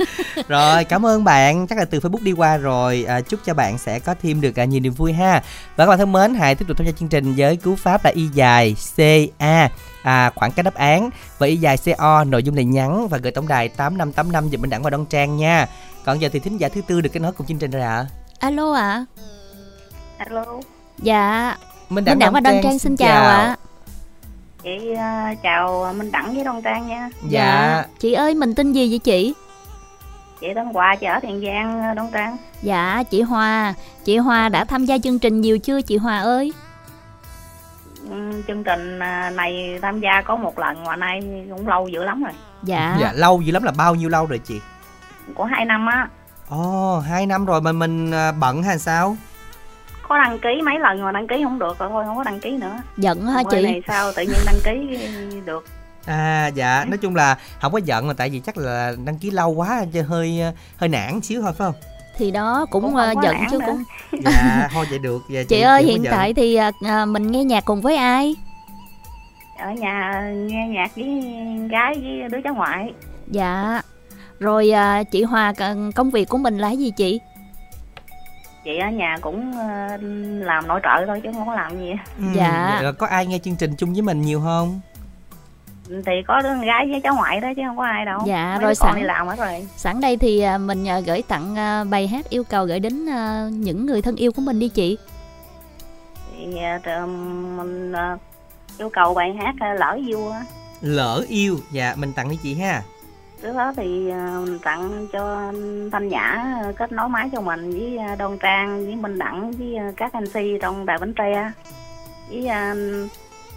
rồi, cảm ơn bạn. Chắc là từ Facebook đi qua rồi. À, chúc cho bạn sẽ có thêm được à, nhiều niềm vui ha. Và các bạn thân mến, hãy tiếp tục tham gia chương trình với cú pháp là y dài CA à, khoảng cách đáp án và y dài CO nội dung này nhắn và gửi tổng đài 8585 dùm bên đẳng và Đông Trang nha. Còn giờ thì thính giả thứ tư được kết nối cùng chương trình rồi ạ. Alo ạ. alo Dạ, Minh Minh Đẳng và Đoan Trang xin chào ạ. chị ờ, chào minh đẳng với đoan trang nha Dạ. Chị ơi, mình tên gì vậy chị? chị tên hòa chị ở tiền giang ờ, đoan trang Dạ, chị Hoa. Chị Hoa đã tham gia chương trình nhiều chưa chị Hoa ơi? Ừ, chương trình ờ, này tham gia có một lần mà nay cũng lâu dữ lắm rồi Dạ. Dạ lâu dữ lắm là bao nhiêu lâu rồi chị? của hai năm á Ồ, hai năm rồi mà mình bận hay sao? Có đăng ký mấy lần mà đăng ký không được rồi thôi không có đăng ký nữa Giận hả chị? này sao tự nhiên đăng ký được À dạ, nói chung là không có giận mà tại vì chắc là đăng ký lâu quá cho hơi hơi nản xíu thôi phải không? Thì đó cũng, Cũng ờ, giận chứ nữa. cũng. Dạ, thôi vậy được. Dạ, Chị ơi, không có hiện giận. tại thì à, à, mình nghe nhạc cùng với ai? ở nhà nghe nhạc với gái với đứa cháu ngoại Dạ. Rồi à, chị Hoa c- công việc của mình là cái gì chị? Chị ở nhà cũng ờ, làm nội trợ thôi chứ không có làm gì Ừ, Dạ. vậy rồi có ai nghe chương trình chung với mình nhiều không? thì có đứa con gái với cháu ngoại đó chứ không có ai đâu Dạ, Mấy rồi sẵn- đi làm hết rồi Sẵn đây thì à, mình à, gửi tặng bài hát yêu cầu gửi đến những người thân yêu của mình đi chị. thì ờ, mình ờ, yêu cầu bài hát ờ, lỡ vua lỡ yêu dạ mình tặng cho chị ha trước đó thì à, mình tặng cho thanh nhã à, kết nối máy cho mình với à, đoan trang với minh đẳng với các anh si trong đài bánh tre. Với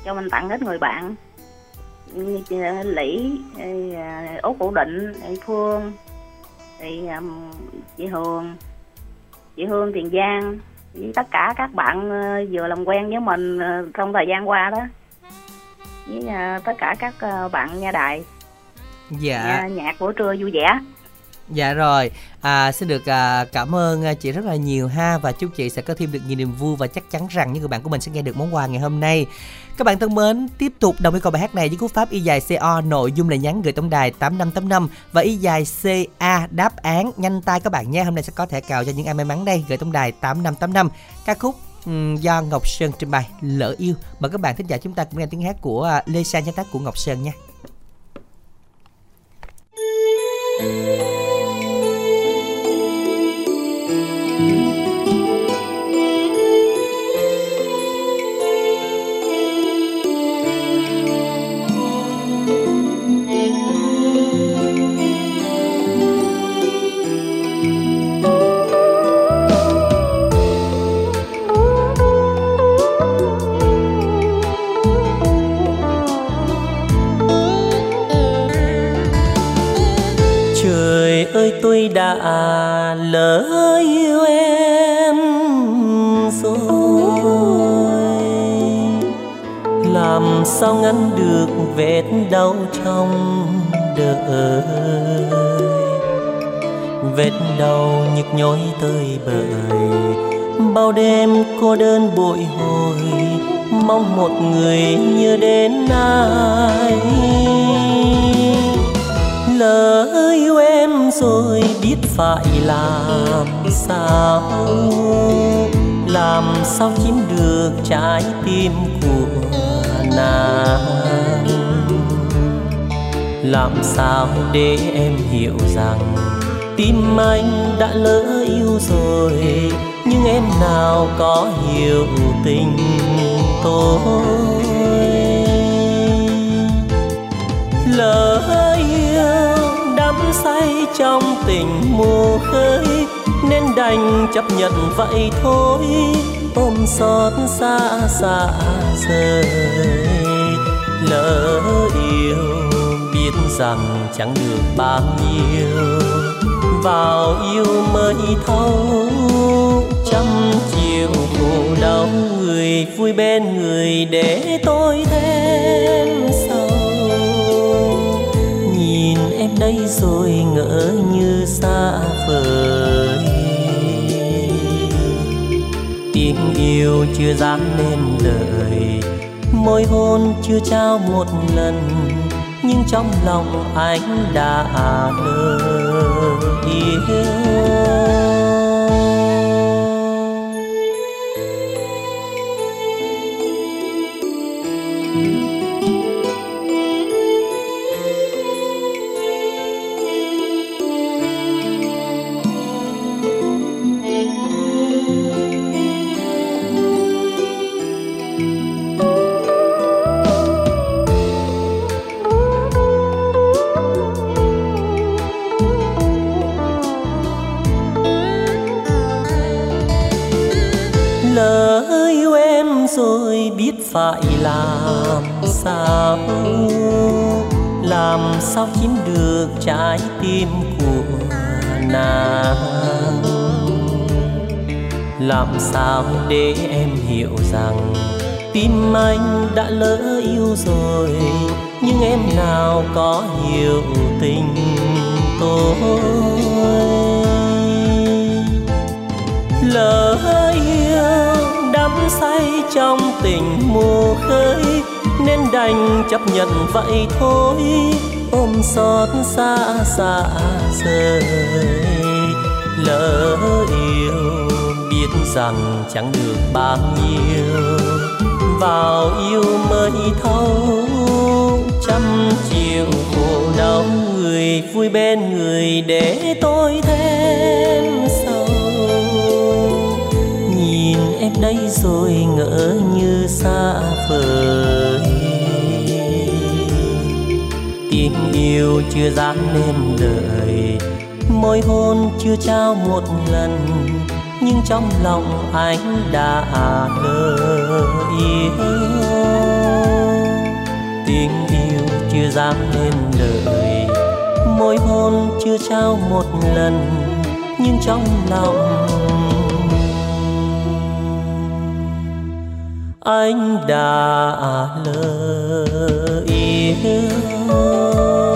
cho mình tặng hết người bạn Lý, Út Vũ Định, Phương, thì chị Hường, chị Hương Tiền Giang với tất cả các bạn vừa làm quen với mình trong thời gian qua đó. Với tất cả các bạn nha đài dạ nhạc buổi trưa vui vẻ Dạ rồi, à, xin được à, cảm ơn à, chị rất là nhiều ha và chúc chị sẽ có thêm được nhiều niềm vui và chắc chắn rằng những người bạn của mình sẽ nghe được món quà ngày hôm nay. Các bạn thân mến, tiếp tục đồng ý câu bài hát này với cú pháp y dài CO nội dung là nhắn gửi tổng đài 8585 và y dài CA đáp án nhanh tay các bạn nha. Hôm nay sẽ có thẻ cào cho những ai may mắn đây gửi tổng đài 8585 ca khúc ừm, do Ngọc Sơn trình bày Lỡ yêu. Mời các bạn thính giả chúng ta cùng nghe tiếng hát của à, Lê Sang sáng tác của Ngọc Sơn nha. Trời ơi, tôi đã lỡ yêu em rồi. Làm sao ngăn được vết đau trong đời? Vết đau nhức nhối tơi bời. Bao đêm cô đơn bội hồi, Mong một người như đến ai? Lỡ yêu em rồi biết phải làm sao? Làm sao chiếm được trái tim của nàng? Làm sao để em hiểu rằng tim anh đã lỡ yêu rồi, nhưng em nào có hiểu tình tôi? Lỡ đắm say trong tình mù khơi, nên đành chấp nhận vậy thôi. Ôm xót xa xa rời, lỡ yêu biết rằng chẳng được bao nhiêu. Vào yêu mới thấu, trăm chiều khổ đau người, vui bên người để tôi thêm. Em đây rồi ngỡ như xa vời. Tiếng yêu chưa dám nên lời, môi hôn chưa trao một lần, nhưng trong lòng anh đã lỡ yêu. Phải làm sao? Làm sao chiếm được trái tim của nàng? Làm sao để em hiểu rằng tim anh đã lỡ yêu rồi, nhưng em nào có hiểu tình tôi? Lỡ yêu đắm say trong tình mù khơi, nên đành chấp nhận vậy thôi. Ôm xót xa xa rời, lỡ yêu biết rằng chẳng được bao nhiêu. Vào yêu mới thấu, trăm chiều khổ đau, người vui bên người để tôi thêm sầu em đây rồi ngỡ như xa vời. Tình yêu chưa dám nên đời, môi hôn chưa trao một lần nhưng trong lòng anh đã lỡ yêu. Tình yêu chưa dám nên đời, môi hôn chưa trao một lần nhưng trong lòng anh đã lỡ yêu.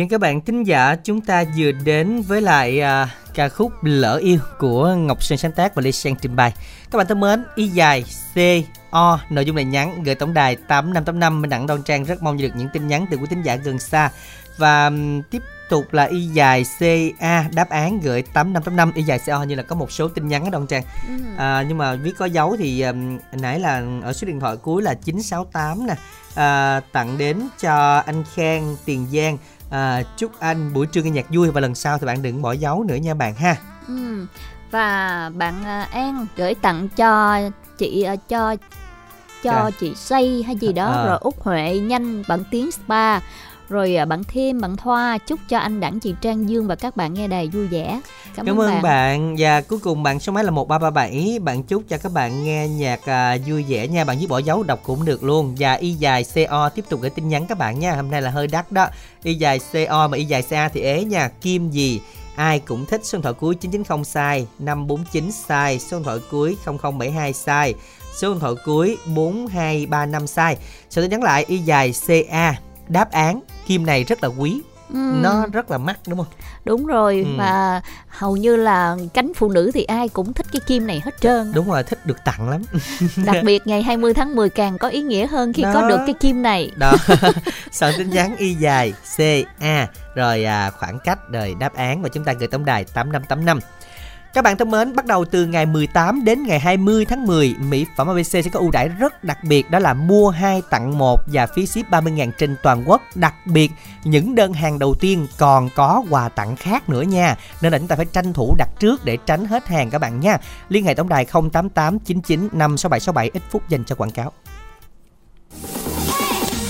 Dân các bạn thính giả chúng ta vừa đến với lại à, ca khúc Lỡ yêu của Ngọc Sơn sáng tác và Lê Sang trình bày. Các bạn thân mến, y dài C O nội dung này nhắn gửi tổng đài 8585 Minh Đặng Đoan Trang rất mong nhận được những tin nhắn từ quý thính giả gần xa và um, tiếp tục là y dài CA đáp án gửi 8585 y dài CO như là có một số tin nhắn ở Đoan Trang. Ừ. À, nhưng mà viết có dấu thì um, nãy là ở số điện thoại cuối là 968 nè. À, tặng đến cho anh Khang Tiền Giang à, chúc anh buổi trưa nghe nhạc vui và lần sau thì bạn đừng bỏ dấu nữa nha bạn ha Ừ. Và bạn à, An gửi tặng cho chị à, cho cho Dạ. chị Say hay gì đó À. rồi Út Huệ nhanh bạn Tiến Spa rồi à, bạn Thêm bạn Thoa chúc cho anh Đặng chị Trang Dương và các bạn nghe đài vui vẻ. Cảm, cảm ơn bạn. và cuối cùng bạn số máy là 1337 bạn chúc cho các bạn nghe nhạc à, vui vẻ nha. Bạn với bỏ dấu đọc cũng được luôn. Và y dài co tiếp tục gửi tin nhắn các bạn nha. Hôm nay là hơi đắt đó. Y dài co mà y dài ca thì ế nha. Kim gì? Ai cũng thích. Số điện thoại cuối 990 sai. 549 sai. Số điện thoại cuối 0072 sai. Số điện thoại cuối 4235 sai. Sau đó nhắn lại y dài ca đáp án. Kim này rất là quý. Ừ. nó rất là mắc đúng không? Đúng rồi Ừ. và hầu như là cánh phụ nữ thì ai cũng thích cái kim này hết trơn. Đúng rồi thích được tặng lắm. Đặc biệt ngày 20 tháng 10 càng có ý nghĩa hơn khi có Đó. được cái kim này. Đó. Soạn tin nhắn y dài c a rồi à, khoảng cách rồi đáp án và chúng ta gửi tổng đài 8585 các bạn thân mến, bắt đầu từ ngày 18 đến ngày 20 tháng 10, mỹ phẩm ABC sẽ có ưu đãi rất đặc biệt đó là mua 2 tặng 1 và phí ship 30.000 trên toàn quốc. Đặc biệt, những đơn hàng đầu tiên còn có quà tặng khác nữa nha. Nên là chúng ta phải tranh thủ đặt trước để tránh hết hàng các bạn nha. Liên hệ tổng đài 088 99 56767 ít phút dành cho quảng cáo.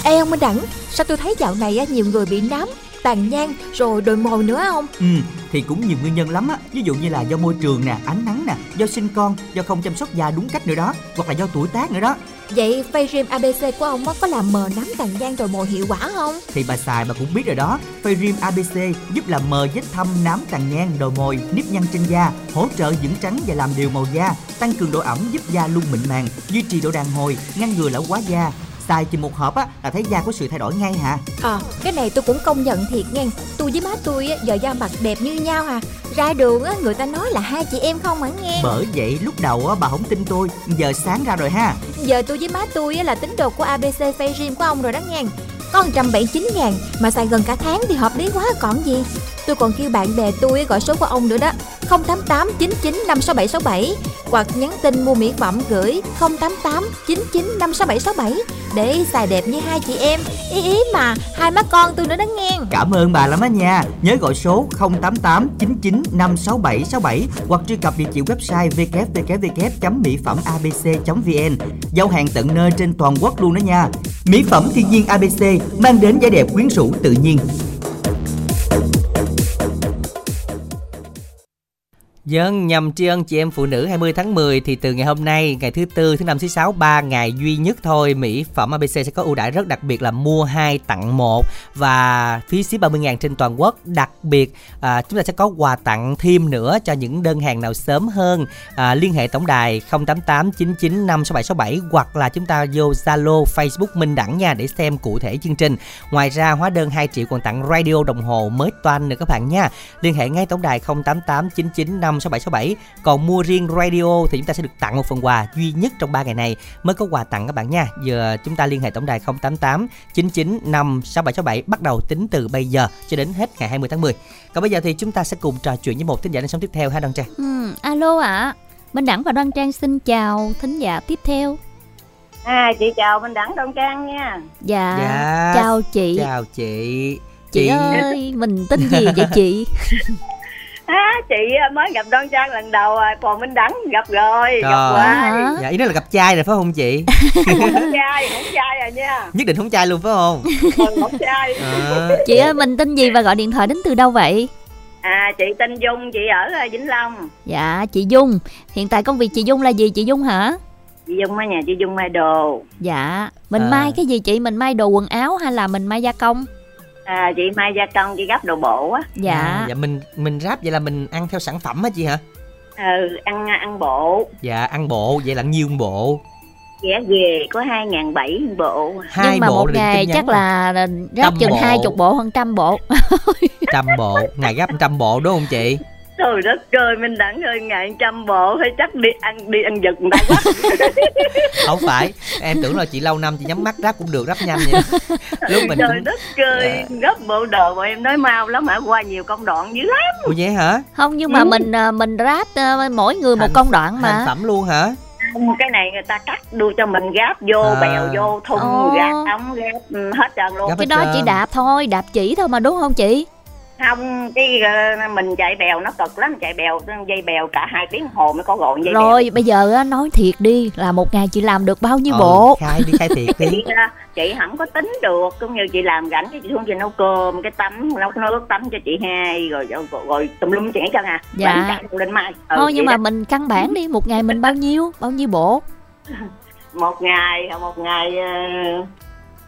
Ê ông Minh Đẳng, sao tôi thấy dạo này nhiều người bị nám, tàn nhang rồi đồi mồi nữa không? Ừ, thì cũng nhiều nguyên nhân lắm á Ví dụ như là do môi trường nè, ánh nắng nè Do sinh con, do không chăm sóc da đúng cách nữa đó Hoặc là do tuổi tác nữa đó Vậy Face ABC của ông có làm mờ nám tàn nhang đồi mồi hiệu quả không? Thì bà xài bà cũng biết rồi đó Phayrim ABC giúp làm mờ vết thâm, nám tàn nhang, đồi mồi, nếp nhăn trên da Hỗ trợ dưỡng trắng và làm đều màu da Tăng cường độ ẩm giúp da luôn mịn màng Duy trì độ đàn hồi, ngăn ngừa lão hóa da Xài chỉ một hộp á là thấy da có sự thay đổi ngay hả? Ờ, cái này tôi cũng công nhận thiệt nghe. Tôi với má tôi á, giờ da mặt đẹp như nhau à. Ra đường á, người ta nói là hai chị em không hẳn nghe? Bởi vậy lúc đầu á bà không tin tôi Giờ sáng ra rồi ha. Giờ tôi với má tôi á, là tín đồ của ABC Face Gym của ông rồi đó nghe. Có 179 ngàn mà xài gần cả tháng thì hợp lý quá còn gì. Tôi còn kêu bạn bè tôi gọi số của ông nữa đó 088 99 56767 Hoặc nhắn tin mua mỹ phẩm gửi 088 99 56767 Để xài đẹp như hai chị em. Ý ý mà, hai má con tôi nữa đó nghe. Cảm ơn bà lắm á nha. Nhớ gọi số 088 99 567 67 Hoặc truy cập địa chỉ website www.mỹ phẩm abc.vn Giao hàng tận nơi trên toàn quốc luôn đó nha. Mỹ phẩm thiên nhiên ABC Mang đến vẻ đẹp quyến rũ tự nhiên. Dân nhằm tri ân chị em phụ nữ 20 tháng 10 thì từ ngày hôm nay, ngày thứ tư, thứ năm, thứ sáu, 3 ngày duy nhất thôi, mỹ phẩm ABC sẽ có ưu đãi rất đặc biệt là mua 2 tặng 1 và phí ship 30.000 trên toàn quốc. Đặc biệt à, chúng ta sẽ có quà tặng thêm nữa cho những đơn hàng nào sớm hơn. À, liên hệ tổng đài 0889956767 hoặc là chúng ta vô Zalo, Facebook Minh Đẳng nha để xem cụ thể chương trình. Ngoài ra hóa đơn 2 triệu còn tặng radio đồng hồ mới toan nữa các bạn nha. Liên hệ ngay tổng đài 088 99 56767. Còn mua riêng radio thì chúng ta sẽ được tặng một phần quà duy nhất trong 3 ngày này mới có quà tặng các bạn nha. Giờ chúng ta liên hệ tổng đài 088 99 56767 bắt đầu tính từ bây giờ cho đến hết ngày 20 tháng 10. Còn bây giờ thì chúng ta sẽ cùng trò chuyện với một thính giả đang sống tiếp theo ha Đoan Trang. Ừ, alo ạ. Minh Đẳng và Đoan Trang xin chào thính giả tiếp theo. À chị chào Minh Đẳng Đông Trang nha. Dạ. Dạ. Chào chị. chào chị Chị ơi, mình tên gì vậy chị? À, chị mới gặp Đông Trang lần đầu à, còn Minh Đẳng gặp rồi, gặp Rồi. hoài. Dạ ý nói là gặp trai rồi phải không chị Không trai, không trai rồi nha. nhất định không trai luôn phải không Còn không trai. à, Chị ơi, mình tên gì và gọi điện thoại đến từ đâu vậy? À chị tên Dung, chị ở à, Vĩnh Long. Dạ, chị Dung. Hiện tại công việc chị Dung là gì chị Dung hả? Chị Dung ở nhà chị Dung may đồ. Dạ, mình À. may cái gì chị? Mình may đồ quần áo hay là mình may gia công? À chị may gia công, chị gấp đồ bộ á. Dạ. à, dạ mình mình ráp vậy là mình ăn theo sản phẩm hả chị hả Ừ, ăn ăn bộ. dạ ăn bộ vậy là nhiêu bộ Giá về có 2.700 bộ. hai Nhưng mà bộ một ngày chắc là ráp chừng hai chục bộ hơn trăm bộ. trăm bộ ngày gấp trăm bộ đúng không chị Trời đất ơi, Minh Đẳng ơi, ngày trăm bộ phải chắc đi ăn đi ăn giật người ta quá. không phải em tưởng là chị lâu năm chị nhắm mắt ráp cũng được ráp nhanh vậy lúc mình Trời cũng đất ơi, gấp bộ đồ mà em nói mau lắm hả, qua nhiều công đoạn dữ lắm. ủa vậy hả Không nhưng mà Ừ. mình à, mình ráp à, mỗi người một Thành- công đoạn thành mà. phẩm luôn hả Cái này người ta cắt đưa cho mình gáp vô, À. bèo vô, thun, Ồ. gạt ống, gáp ừ, hết trơn luôn. Gấp Cái đó trơn. chỉ đạp thôi, đạp chỉ thôi mà đúng không chị? Không, cái ờ, mình chạy bèo nó cực lắm, chạy bèo, dây bèo cả hai tiếng hồ mới có gọn dây bèo. Rồi bây giờ á, nói thiệt đi là một ngày chị làm được bao nhiêu Ờ, bộ? khai đi khai thiệt đi chị ờ, chị không có tính được cũng như chị làm rảnh chị xuống chị nấu cơm cái tắm nấu nước tắm cho chị hai rồi rồi, rồi, tùm lum chuyện chân à Dạ. Lên mai ừ, Thôi nhưng mà đó. mình căn bản đi, một ngày mình bao nhiêu? Bao nhiêu bộ? một ngày một ngày ờ,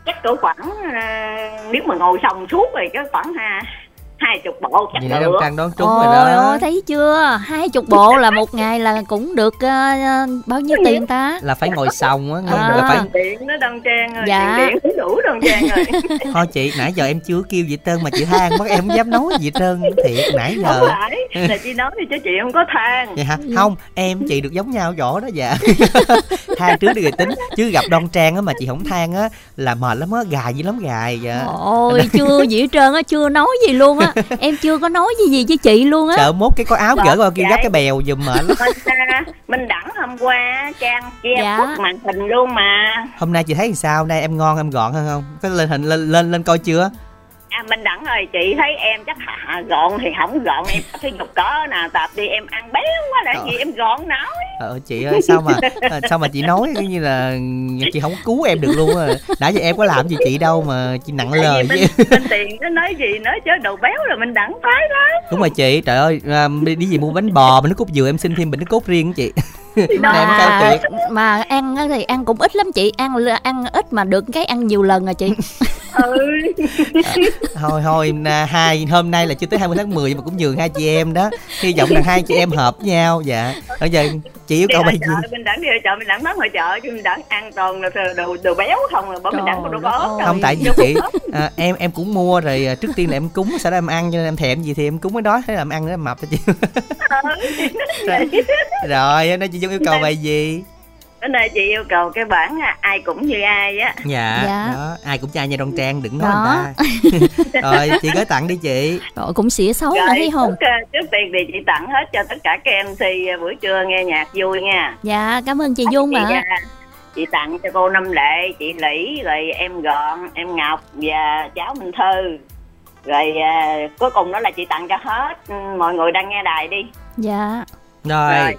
chắc cỡ khoảng nếu mà ngồi xong suốt rồi cái khoảng ha hai chục bộ chắc vậy đông được trang đoán trúng rồi Ôi đó ôi thấy chưa? Hai chục bộ là một ngày là cũng được ờ, bao nhiêu tiền ta? là phải ngồi xong á ngồi À. là phải điện nó đông trang rồi Dạ. điện điện đủ đông trang rồi thôi chị nãy giờ em chưa kêu gì trơn mà chị than mất em không dám nói gì trơn thiệt nãy không giờ phải là chị nói thì cho chị không có than vậy hả không em chị được giống nhau rõ đó dạ hai trước đi rồi tính chứ gặp đoan trang á mà chị không than á là mệt lắm á gài dữ lắm gài dạ Ôi chưa gì hết trơn á, chưa nói gì luôn á. Em chưa có nói gì gì với chị luôn á. sợ mốt cái có áo gỡ qua kia Vậy. gấp cái bèo giùm mệt lắm mình mình đẳng hôm qua trang che Dạ. màn hình luôn mà hôm nay chị thấy sao hôm nay em ngon em gọn hơn không có lên hình lên lên lên coi chưa à mình đẳng rồi chị thấy em chắc hạ gọn thì không gọn em tập thể dục có nào tập đi em ăn béo quá là Ờ. gì em gọn nói. Ờ chị ơi sao mà ờ, sao mà chị nói như là chị không cứu em được luôn á. Nãy giờ em có làm gì chị đâu mà chị nặng lời với bên, tiền nó nói gì nói chứ đồ béo là mình đẳng phái đó đúng rồi chị trời ơi à, đi, đi gì mua bánh bò mà nước cốt dừa em xin thêm bình nước cốt riêng chị Này em cao mà thiệt mà ăn á thì ăn cũng ít lắm chị ăn ăn ít mà được cái ăn nhiều lần à chị. Ừ. Thôi thôi hai hôm nay là chưa tới 20 tháng 10 nhưng mà cũng nhường hai chị em đó. Hy vọng là hai chị em hợp với nhau dạ. Bây giờ chị yêu đi cầu bài gì? chợ mình đẳng đi ở chợ mình đẳng bán ngoài chợ chứ mình đẳng ăn toàn là đồ, đồ béo không là bởi mình đẳng có đồ béo không. Tại vì chị à, em em cũng mua rồi à, trước tiên là em cúng sau đó em ăn cho nên em thèm gì thì em cúng cái đó thế là em ăn nó mập đó chị. Rồi nói chị dung yêu cầu bài gì Bữa nay chị yêu cầu cái bản à, ai cũng như ai á. Dạ, Dạ. đó ai cũng trai nha đoan trang đừng nói Đó. người ta. Rồi chị gửi tặng đi chị. Rồi cũng xỉa xấu nữa thấy không? trước, trước tiên thì chị tặng hết cho tất cả các MC buổi trưa nghe nhạc vui nha. Dạ cảm ơn chị dung ạ. à, chị tặng cho cô Năm Lệ chị Lỷ rồi em Gọn em Ngọc và cháu Minh Thư. Rồi à, cuối cùng đó là chị tặng cho hết ừ, mọi người đang nghe đài đi. Dạ. Rồi, Rồi.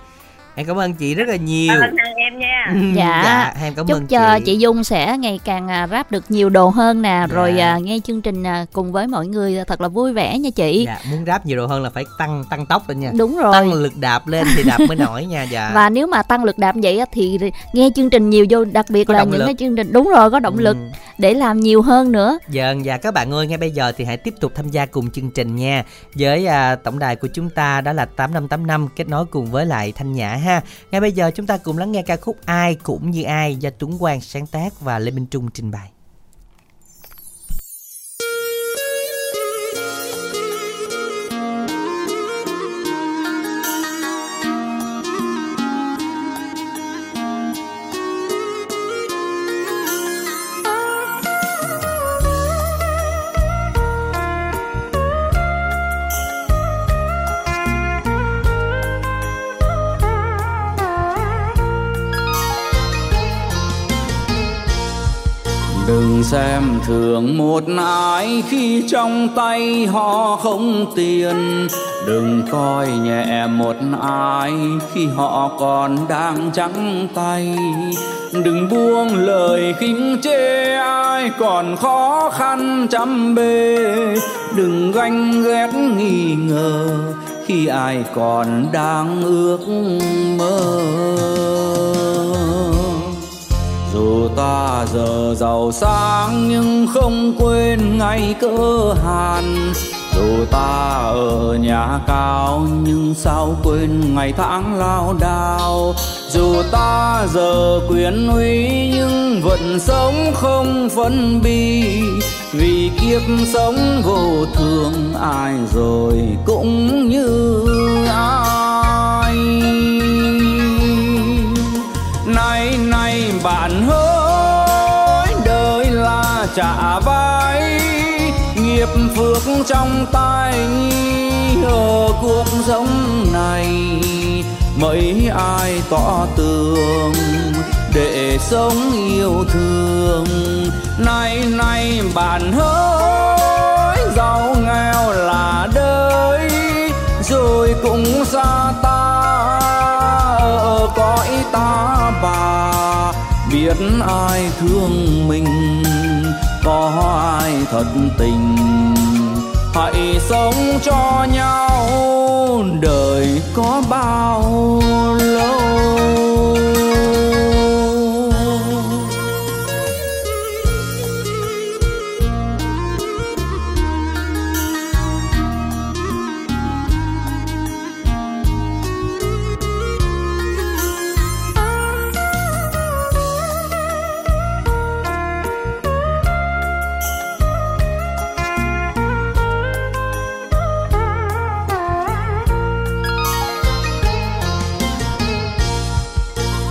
Em cảm ơn chị rất là nhiều cảm ơn em nha Ừ, Dạ. em cảm chúc ơn cho chị chị dung sẽ ngày càng à, ráp được nhiều đồ hơn nè Dạ. rồi à, nghe chương trình à, cùng với mọi người thật là vui vẻ nha chị dạ muốn ráp nhiều đồ hơn là phải tăng tăng tốc lên nha đúng rồi tăng lực đạp lên thì đạp mới nổi nha dạ và nếu mà tăng lực đạp vậy á, thì nghe chương trình nhiều vô đặc biệt Có là những lực. cái chương trình đúng rồi có động lực Ừ. để làm nhiều hơn nữa Dạ, và các bạn ơi, ngay bây giờ thì hãy tiếp tục tham gia cùng chương trình nha. Với à, tổng đài của chúng ta đó là 8585 kết nối cùng với lại Thanh Nhã ha. Ngay bây giờ chúng ta cùng lắng nghe ca khúc Ai cũng như ai do Tuấn Quang sáng tác và Lê Minh Trung trình bày. Thường một ai khi trong tay họ không tiền. Đừng coi nhẹ một ai khi họ còn đang trắng tay. Đừng buông lời khinh chê ai còn khó khăn chăm bề. Đừng ganh ghét nghi ngờ khi ai còn đang ước mơ dù ta giờ giàu sang nhưng không quên ngày cơ hàn. Dù ta ở nhà cao nhưng sao quên ngày tháng lao đao. Dù ta giờ quyền uy nhưng vẫn sống không phân bi. Vì kiếp sống vô thường ai rồi cũng như ai. Bạn hỡi, đời là trả vai, nghiệp phước trong tay ở cuộc sống này mấy ai tỏ tường để sống yêu thương. Nay nay bạn hỡi, giàu nghèo là đời, rồi cũng xa ta, ở cõi ta bà biết ai thương mình, có ai thật tình. Hãy sống cho nhau, đời có bao lâu.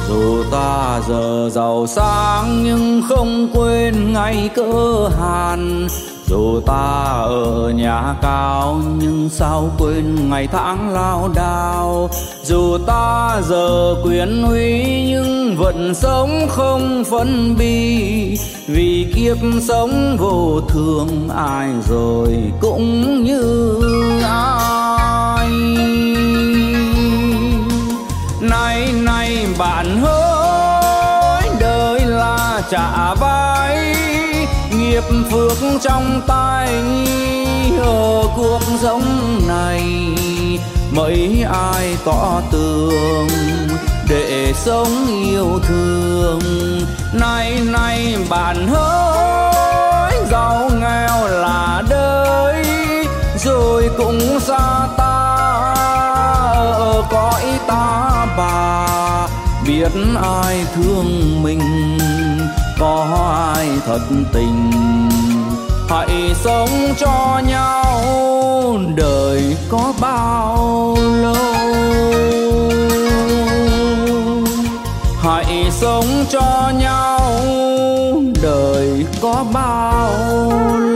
Dù ta giờ giàu sang nhưng không quên ngày cơ hàn. Dù ta ở nhà cao nhưng sao quên ngày tháng lao đao. Dù ta giờ quyền uy nhưng vẫn sống không phân bi. Vì kiếp sống vô thường ai rồi cũng như ai nay nay bạn hỡi, đời là trả vai, nghiệp phước trong tay ở cuộc sống này mấy ai tỏ tường để sống yêu thương. Nay nay bạn hỡi, giàu nghèo là đời rồi cũng xa ta. Ờ, Ở cõi ta bà, biết ai thương mình, có ai thật tình. Hãy sống cho nhau, đời có bao lâu. Hãy sống cho nhau, đời có bao lâu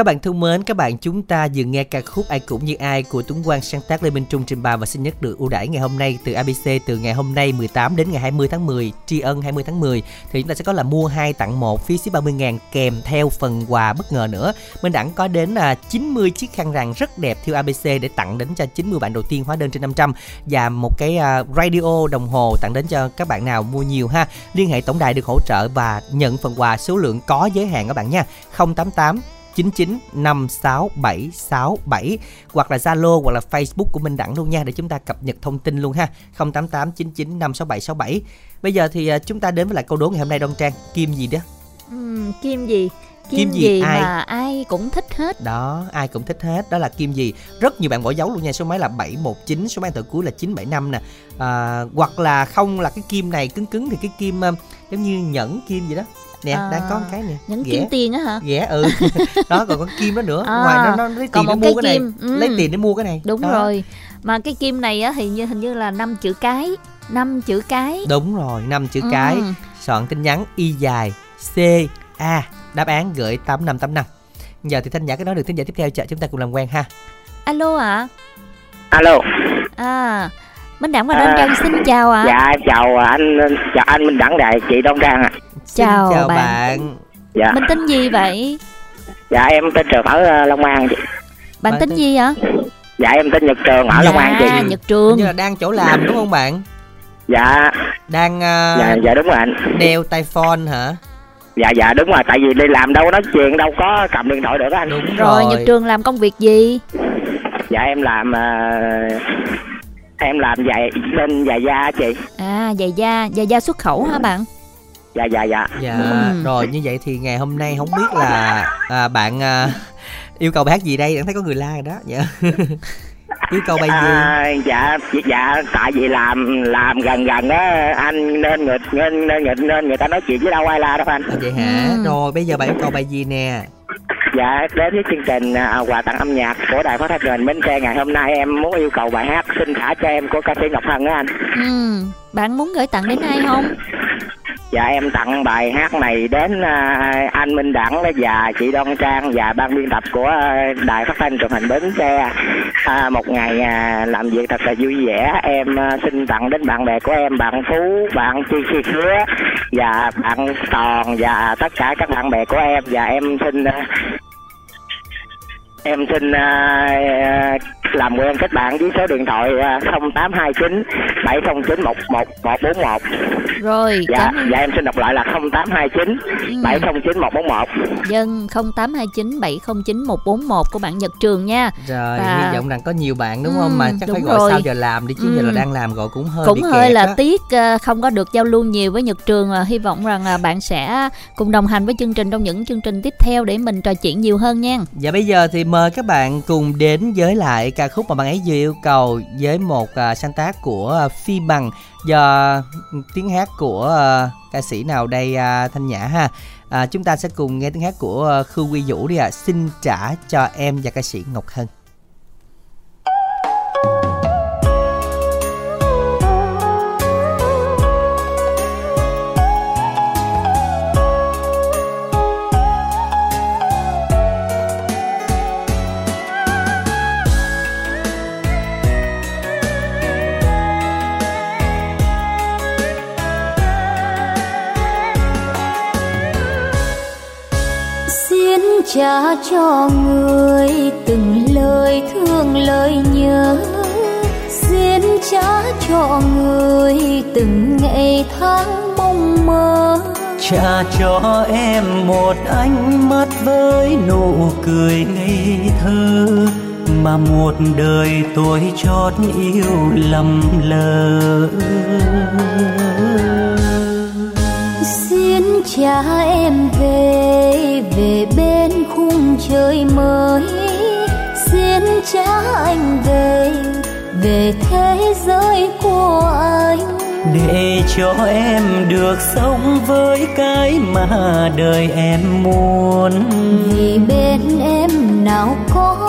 Các bạn thân mến, các bạn chúng ta vừa nghe ca khúc Ai cũng như ai của Tuấn Quang sáng tác Lê Minh Trung trình bày và xin nhất được ưu đãi ngày hôm nay từ ABC từ ngày hôm nay 18 đến ngày 20 tháng 10, tri ân 20 tháng 10 thì chúng ta sẽ có là mua 2 tặng 1 phí ship 30 ngàn kèm theo phần quà bất ngờ nữa. Mình Đẳng có đến là 90 chiếc khăn rằn rất đẹp theo ABC để tặng đến cho 90 bạn đầu tiên hóa đơn trên 500 và một cái à, radio đồng hồ tặng đến cho các bạn nào mua nhiều ha. Liên hệ tổng đài được hỗ trợ và nhận phần quà số lượng có giới hạn các bạn nha. 088 9956767 hoặc là Zalo hoặc là Facebook của Minh Đẳng luôn nha để chúng ta cập nhật thông tin luôn ha. 0889956767 bây giờ thì uh, chúng ta đến với lại câu đố ngày hôm nay Đông Trang. Kim gì đó? Ừm, kim gì? Kim, Kim gì? gì, Ai? mà ai? cũng thích hết. Đó ai cũng thích hết. Đó là kim gì? Rất nhiều bạn bỏ dấu luôn nha. Số máy là 719 số máy từ cuối là 975 nè. À, hoặc là không là cái kim này cứng cứng thì cái kim uh, giống như nhẫn kim gì đó nè À, đang có một cái nè. những Ghẻ. kim tiền á hả? Ghẻ ừ. Đó còn có kim đó nữa. À, ngoài nó nó lấy tiền để mua cái cái này. kim, ừ. lấy tiền để mua cái này. Đúng Đó. rồi. Mà cái kim này á thì như hình như là năm chữ cái năm chữ cái. Đúng rồi năm chữ Ừ. cái. Soạn tin nhắn y dài c a. Đáp án gửi tám năm tám năm. Giờ thì thanh nhã cái nói được thính giả tiếp theo. Chợ chúng ta cùng làm quen ha. Alo ạ. Alo. À minh đẳng và À, đoan trang xin chào ạ. dạ em chào anh chào anh minh đẳng đại chị đông trang ạ Chào Xin chào bạn. bạn. Dạ. Mình tên gì vậy? Dạ em tên trường ở ờ, long an chị. Bạn Bạn tên tên- gì ạ dạ em tên nhật trường ở long an chị. Dạ nhật trường. Như là đang chỗ làm đúng không bạn? Dạ. Đang à, dạ dạ đúng rồi anh. đeo tai phone hả? Dạ dạ đúng rồi tại vì đi làm đâu có nói chuyện đâu có cầm điện thoại được á anh. Đúng rồi nhật trường làm công việc gì? Dạ em làm ờ, em làm giày bên giày da chị. À giày da giày da xuất khẩu hả bạn dạ dạ dạ. Dạ Ừ. rồi như vậy thì ngày hôm nay không biết là à, bạn à, yêu cầu bài hát gì đây? Đang thấy có người la rồi đó. Dạ. Yêu cầu bài gì? À, dạ dạ tại vì làm làm gần gần á anh nên người nên nên người nên người ta nói chuyện với đâu ai la đâu anh. À, vậy hả? Ừ. rồi bây giờ bạn yêu cầu bài gì nè? Dạ đến với chương trình à, quà tặng âm nhạc của đài phát thanh truyền bến tre ngày hôm nay em muốn yêu cầu bài hát xin thả cho em của ca sĩ ngọc hân á anh. Ừ. Bạn muốn gửi tặng đến ai không dạ em tặng bài hát này đến à, anh minh đẳng và chị đoan trang và ban biên tập của à, đài phát thanh truyền hình bến tre. À, một ngày à, làm việc thật là vui vẻ. Em xin tặng đến bạn bè của em bạn phú bạn chi chi khứa và bạn toàn và tất cả các bạn bè của em. Và em xin em xin à, à, làm quen kết bạn với số điện thoại à, 0829 709 11141 rồi dạ cảm ơn dạ em xin đọc lại là 0829 Ừ. 709 141 dân 0829 709 141 của bạn Nhật Trường nha rồi Và- hy vọng rằng có nhiều bạn đúng Ừ, không mà chắc phải gọi rồi. sau giờ làm đi chứ giờ Ừ. là đang làm gọi cũng hơi cũng bị hơi kẹt là á. tiếc ờ, không có được giao lưu nhiều với Nhật Trường à, hy vọng rằng là bạn sẽ cùng đồng hành với chương trình trong những chương trình tiếp theo để mình trò chuyện nhiều hơn nha Và bây giờ thì mời các bạn cùng đến với lại ca khúc mà bạn ấy vừa yêu cầu với một uh, sáng tác của uh, Phi Bằng do ừ, tiếng hát của uh, ca sĩ nào đây uh, Thanh Nhã ha. À, chúng ta sẽ cùng nghe tiếng hát của uh, Khư Quy Vũ đi ạ. Xin trả cho em và ca sĩ Ngọc Hân. Trả cho người từng lời thương lời nhớ. Xin trả cho người từng ngày tháng mong mơ. Trả cho em một ánh mắt với nụ cười ngây thơ mà một đời tôi chót yêu lầm lỡ. Xin trả em về về bên trời mới xin trả anh về về thế giới của anh. Để cho em được sống với cái mà đời em muốn. Vì bên em nào có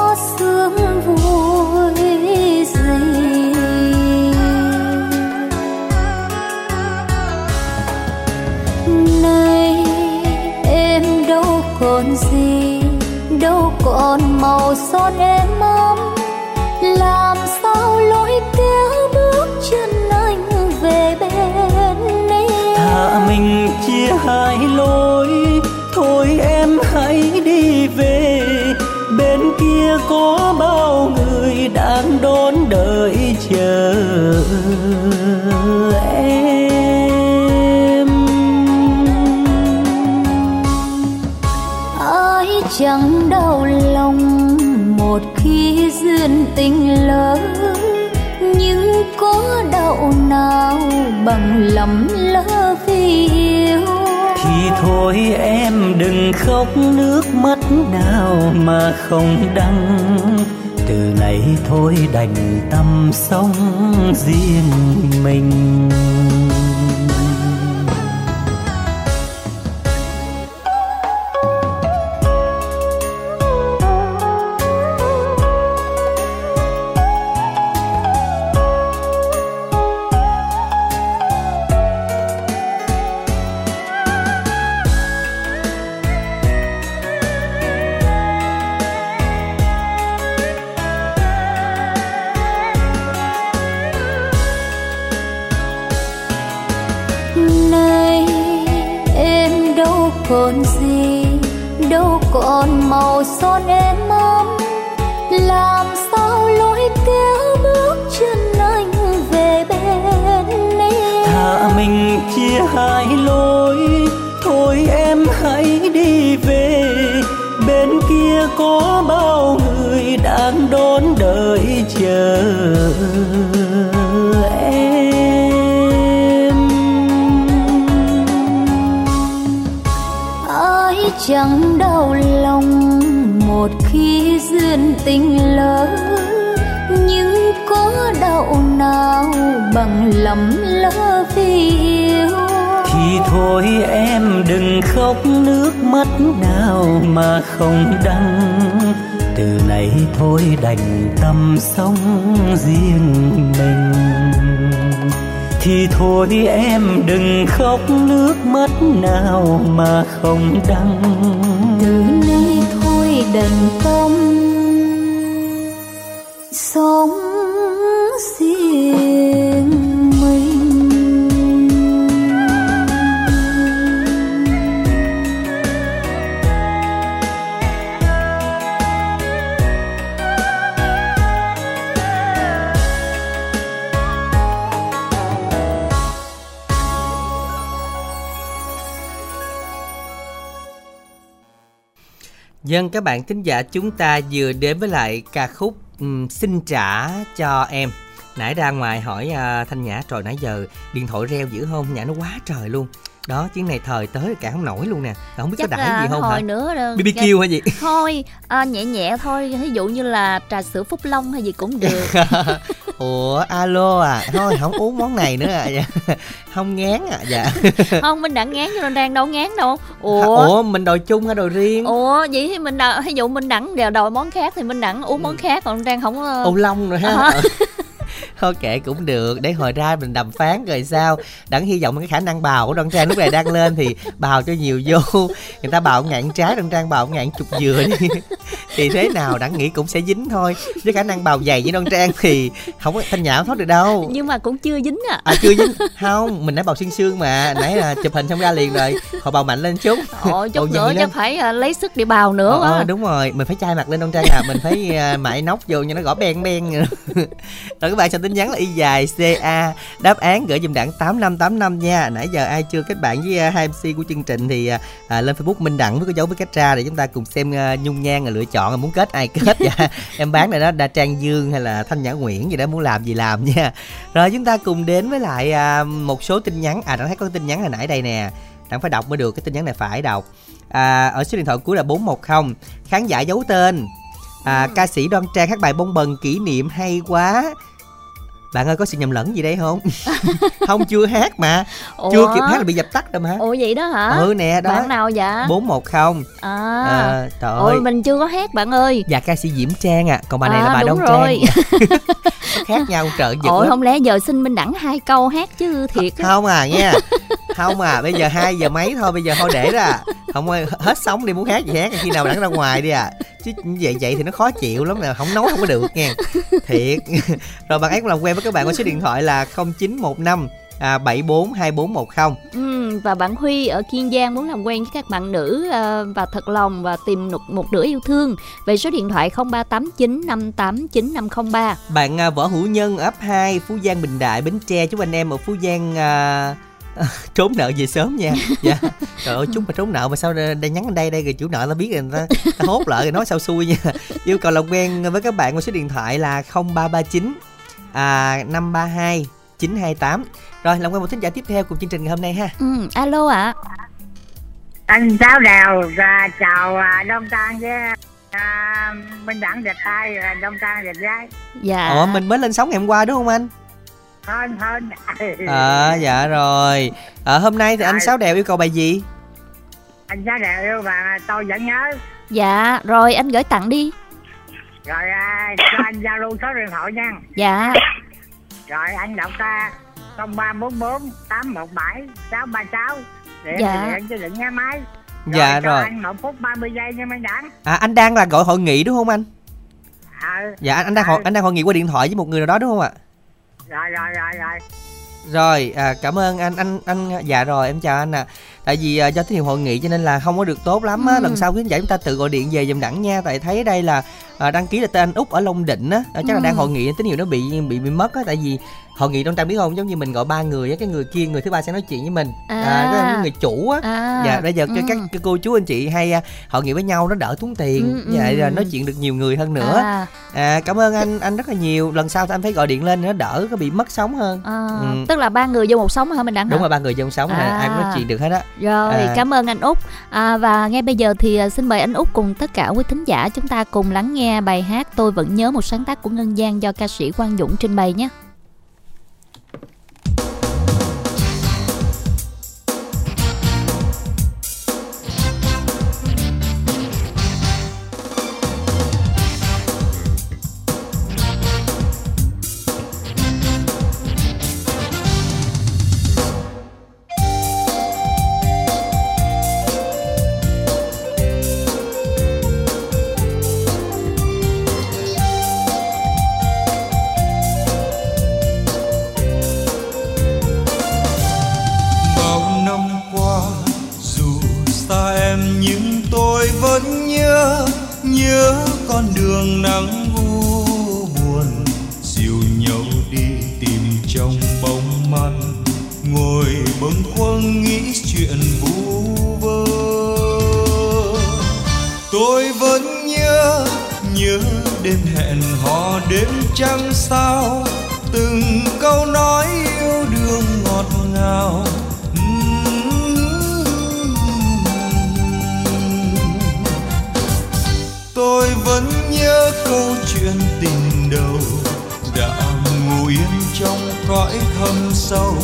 đâu còn màu son em ấm. Làm sao lối kéo bước chân anh về bên em? Thà mình chia hai lối, thôi em hãy đi về. Bên kia có bao người đang đón đợi chờ. Chẳng đau lòng một khi duyên tình lỡ, nhưng có đau nào bằng lầm lỡ vì yêu? Thì thôi em đừng khóc, nước mắt nào mà không đắng. Từ nay thôi đành tâm sống riêng mình. Ai chẳng đau lòng. Một khi duyên tình lỡ, nhưng có đau nào bằng lầm lỡ vì yêu? Thì thôi em đừng khóc, nước mắt nào mà không đắng. Từ nay thôi đành tâm sống riêng mình thì thôi em đừng khóc nước mắt nào mà không đắng. Từ nay thôi đành tâm, sống Dân các bạn thính giả chúng ta vừa đến với lại ca khúc um, Xin trả cho em Nãy ra ngoài hỏi uh, Thanh Nhã trời nãy giờ điện thoại reo dữ không? Nhã nó quá trời luôn đó chuyến này thời tới cả không nổi luôn nè. Không biết Chắc có đãi gì không hồi hả? nữa đâu. BBQ hay gì thôi à, nhẹ nhẹ thôi. Ví dụ như là trà sữa phúc long hay gì cũng được. Ủa alo à. Thôi không uống món này nữa à. Dạ. không ngán à dạ. Không mình đã ngán cho nên đang đâu ngán đâu. Ủa? Ủa mình đòi chung hay đòi riêng? Ủa vậy thì mình đòi, ví dụ mình đẳng đều đòi món khác thì mình đẳng uống món khác còn đang không ờ, ô long rồi ha. Ờ. thôi kệ cũng được để hồi ra mình đàm phán rồi sao? Đặng hy vọng cái khả năng bào của đoan trang lúc này đang lên thì bào cho nhiều vô. Người ta bào ngạn trái đoan trang bào ngạn chục dừa đi. Thì thế nào? Đặng nghĩ cũng sẽ dính thôi. Với khả năng bào dày với đoan trang thì không có thanh nhã thoát được đâu. Nhưng mà cũng chưa dính à à chưa dính. Không mình đã bào xuyên xương mà. Nãy là chụp hình xong ra liền rồi. Hồi bào mạnh lên chút. Ôi chút nữa chắc lên. phải à, lấy sức để bào nữa Ờ, ờ, đúng rồi. Mình phải chai mặt lên đoan trang à. Mình phải à, mại nóc vô cho nó gõ ben ben rồi các bạn soạn tin nhắn là y dài ca đáp án gửi dùm đẳng tám năm tám năm nha. Nãy giờ ai chưa kết bạn với à, hai mc của chương trình thì à, à, lên facebook minh đẳng với cái dấu với cách ra để chúng ta cùng xem à, nhung nhan rồi lựa chọn là muốn kết ai kết. Dạ. Em bán này đó đa trang dương hay là thanh nhã nguyễn gì đó muốn làm gì làm nha. Rồi chúng ta cùng đến với lại à, một số tin nhắn. À đã thấy có tin nhắn hồi nãy đây nè. Đặng phải đọc mới được cái tin nhắn này phải đọc. À, ở số điện thoại cuối là 410 khán giả giấu tên. À, ca sĩ đoan trang hát bài bông bần kỷ niệm hay quá bạn ơi có sự nhầm lẫn gì đây không? Không chưa hát mà. Chưa Ủa? kịp hát là bị dập tắt rồi mà. Ủa vậy đó hả? Ừ nè đó. Bạn nào dạ 410 à, à, trời ơi. mình chưa có hát bạn ơi. Dạ ca sĩ diễm trang à còn bà này À, là bà đúng đông rồi. trang. Khác nhau trợ giật ôi lắm. không lẽ giờ xin minh đẳng hai câu hát chứ thiệt á. không à nha. Không à bây giờ hai giờ mấy thôi bây giờ thôi để ra. Không ơi hết sống đi muốn hát gì hát khi nào đặng ra ngoài đi à chứ vậy vậy thì nó khó chịu lắm nè không nói không có được nha. Thiệt. Rồi bạn ấy cũng làm quen với các bạn có số điện thoại là 0915 à, 742410 Ừ, và bạn Huy ở Kiên Giang muốn làm quen với các bạn nữ à, và thật lòng và tìm một, một nửa yêu thương. Về số điện thoại 0389589503. bạn à, võ hữu nhân ấp 2 phú giang bình đại bến tre. Chúc anh em ở phú giang à, trốn nợ về sớm nha. Dạ. Trời ơi chúng mà trốn nợ mà sao đang nhắn ở đây đây rồi chủ nợ nó biết rồi ta, ta hốt lại rồi nói sao xui nha. Yêu cầu làm quen với các bạn qua số điện thoại là 0339 à, 532 928 rồi làm quen một thính giả tiếp theo cùng chương trình ngày hôm nay ha. Ừ, alo ạ. anh giáo đào và chào à, đông trang với à, minh đẳng đẹp và đông trang đẹp gái. Dạ. ồ mình mới lên sóng ngày hôm qua đúng không anh hơn hơn à dạ rồi. À, hôm nay thì anh sáu đèo yêu cầu bài gì? Anh giáo đào yêu và tôi vẫn nhớ. Dạ, rồi anh gửi tặng đi. rồi à, cho anh giao lưu số điện thoại nha. Dạ. rồi anh đọc ta 0344 817 636 để Dạ. điện cho định nghe máy. Dạ cho rồi. anh 1 phút 30 giây nha minh đẳng à anh đang là gọi hội nghị đúng không anh? Ờ dạ anh, anh đang hội anh đang hội nghị qua điện thoại với một người nào đó đúng không ạ rồi rồi rồi rồi Rồi, à, cảm ơn anh anh anh dạ rồi em chào anh ạ. À. tại vì à, do tín hiệu hội nghị cho nên là không có được tốt lắm á Ừ. lần sau khán giả chúng ta tự gọi điện về giùm đẳng nha tại thấy đây là à, đăng ký là tên anh út ở long định á à, chắc là Ừ. đang hội nghị tín hiệu nó bị bị bị mất á tại vì hội nghị đông trang biết không giống như mình gọi ba người á cái người kia người thứ ba sẽ nói chuyện với mình À. đó là cái người chủ á À. dạ bây giờ Ừ. các cái cô chú anh chị hay à, hội nghị với nhau nó đỡ tốn tiền Ừ, ừ. dạ rồi nói chuyện được nhiều người hơn nữa À. à cảm ơn anh anh rất là nhiều lần sau thì anh phải gọi điện lên nó đỡ có bị mất sóng hơn À, Ừ. tức là ba người vô một sống hả mình đẳng hả? đúng rồi ba người trong sống À. ai cũng nói chuyện được hết á Rồi, À. cảm ơn anh Út. À, và ngay bây giờ thì à, xin mời anh Út cùng tất cả quý thính giả chúng ta cùng lắng nghe bài hát Tôi vẫn nhớ một sáng tác của Ngân Giang do ca sĩ Quang Dũng trình bày nhé. Xa em, nhưng tôi vẫn nhớ nhớ con đường nắng u buồn. Dìu nhau đi tìm trong bóng màn, ngồi bâng khuâng nghĩ chuyện vu vơ. Tôi vẫn nhớ nhớ đêm hẹn hò đêm trăng sao, từng câu nói câu chuyện tình đầu đã ngủ yên trong cõi thâm sâu.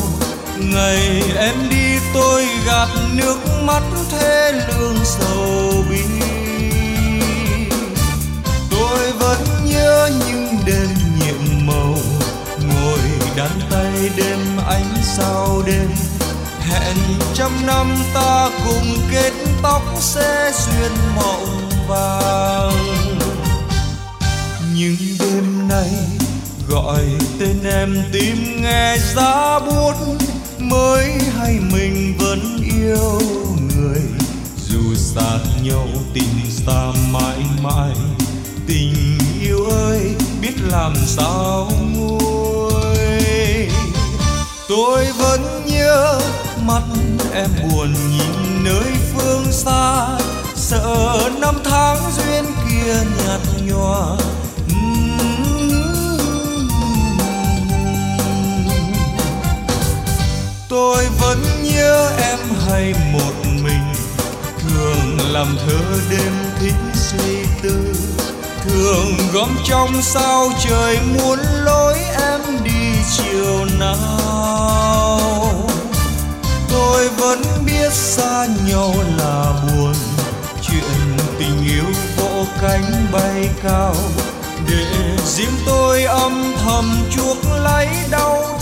Ngày em đi, tôi gạt nước mắt thế lương sầu bi. Tôi vẫn nhớ những đêm nhiệm màu, ngồi đan tay đêm ánh sao đêm. Hẹn trăm năm ta cùng kết tóc, sẽ duyên mộng vàng nhưng đêm nay, gọi tên em tim nghe giá buốt. Mới hay mình vẫn yêu người, dù xa nhau tình xa mãi mãi. Tình yêu ơi, biết làm sao nguôi. Tôi vẫn nhớ mắt em buồn nhìn nơi phương xa. Sợ năm tháng duyên kia nhạt nhòa tôi vẫn nhớ em hay một mình. Thường làm thơ đêm thính suy tư. Thường gom trong sao trời muốn lối em đi chiều nào. Tôi vẫn biết xa nhau là buồn. Chuyện tình yêu vỗ cánh bay cao. Để riêng tôi âm thầm chuốc lấy đau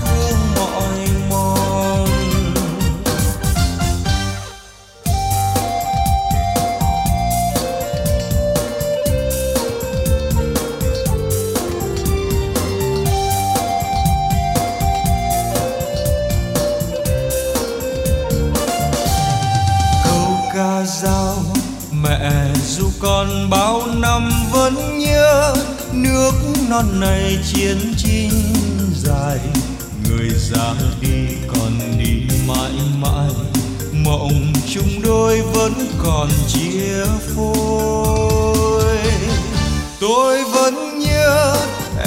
non này chiến tranh dài. Người già đi còn đi mãi mãi, mộng chung đôi vẫn còn chia phôi. Tôi vẫn nhớ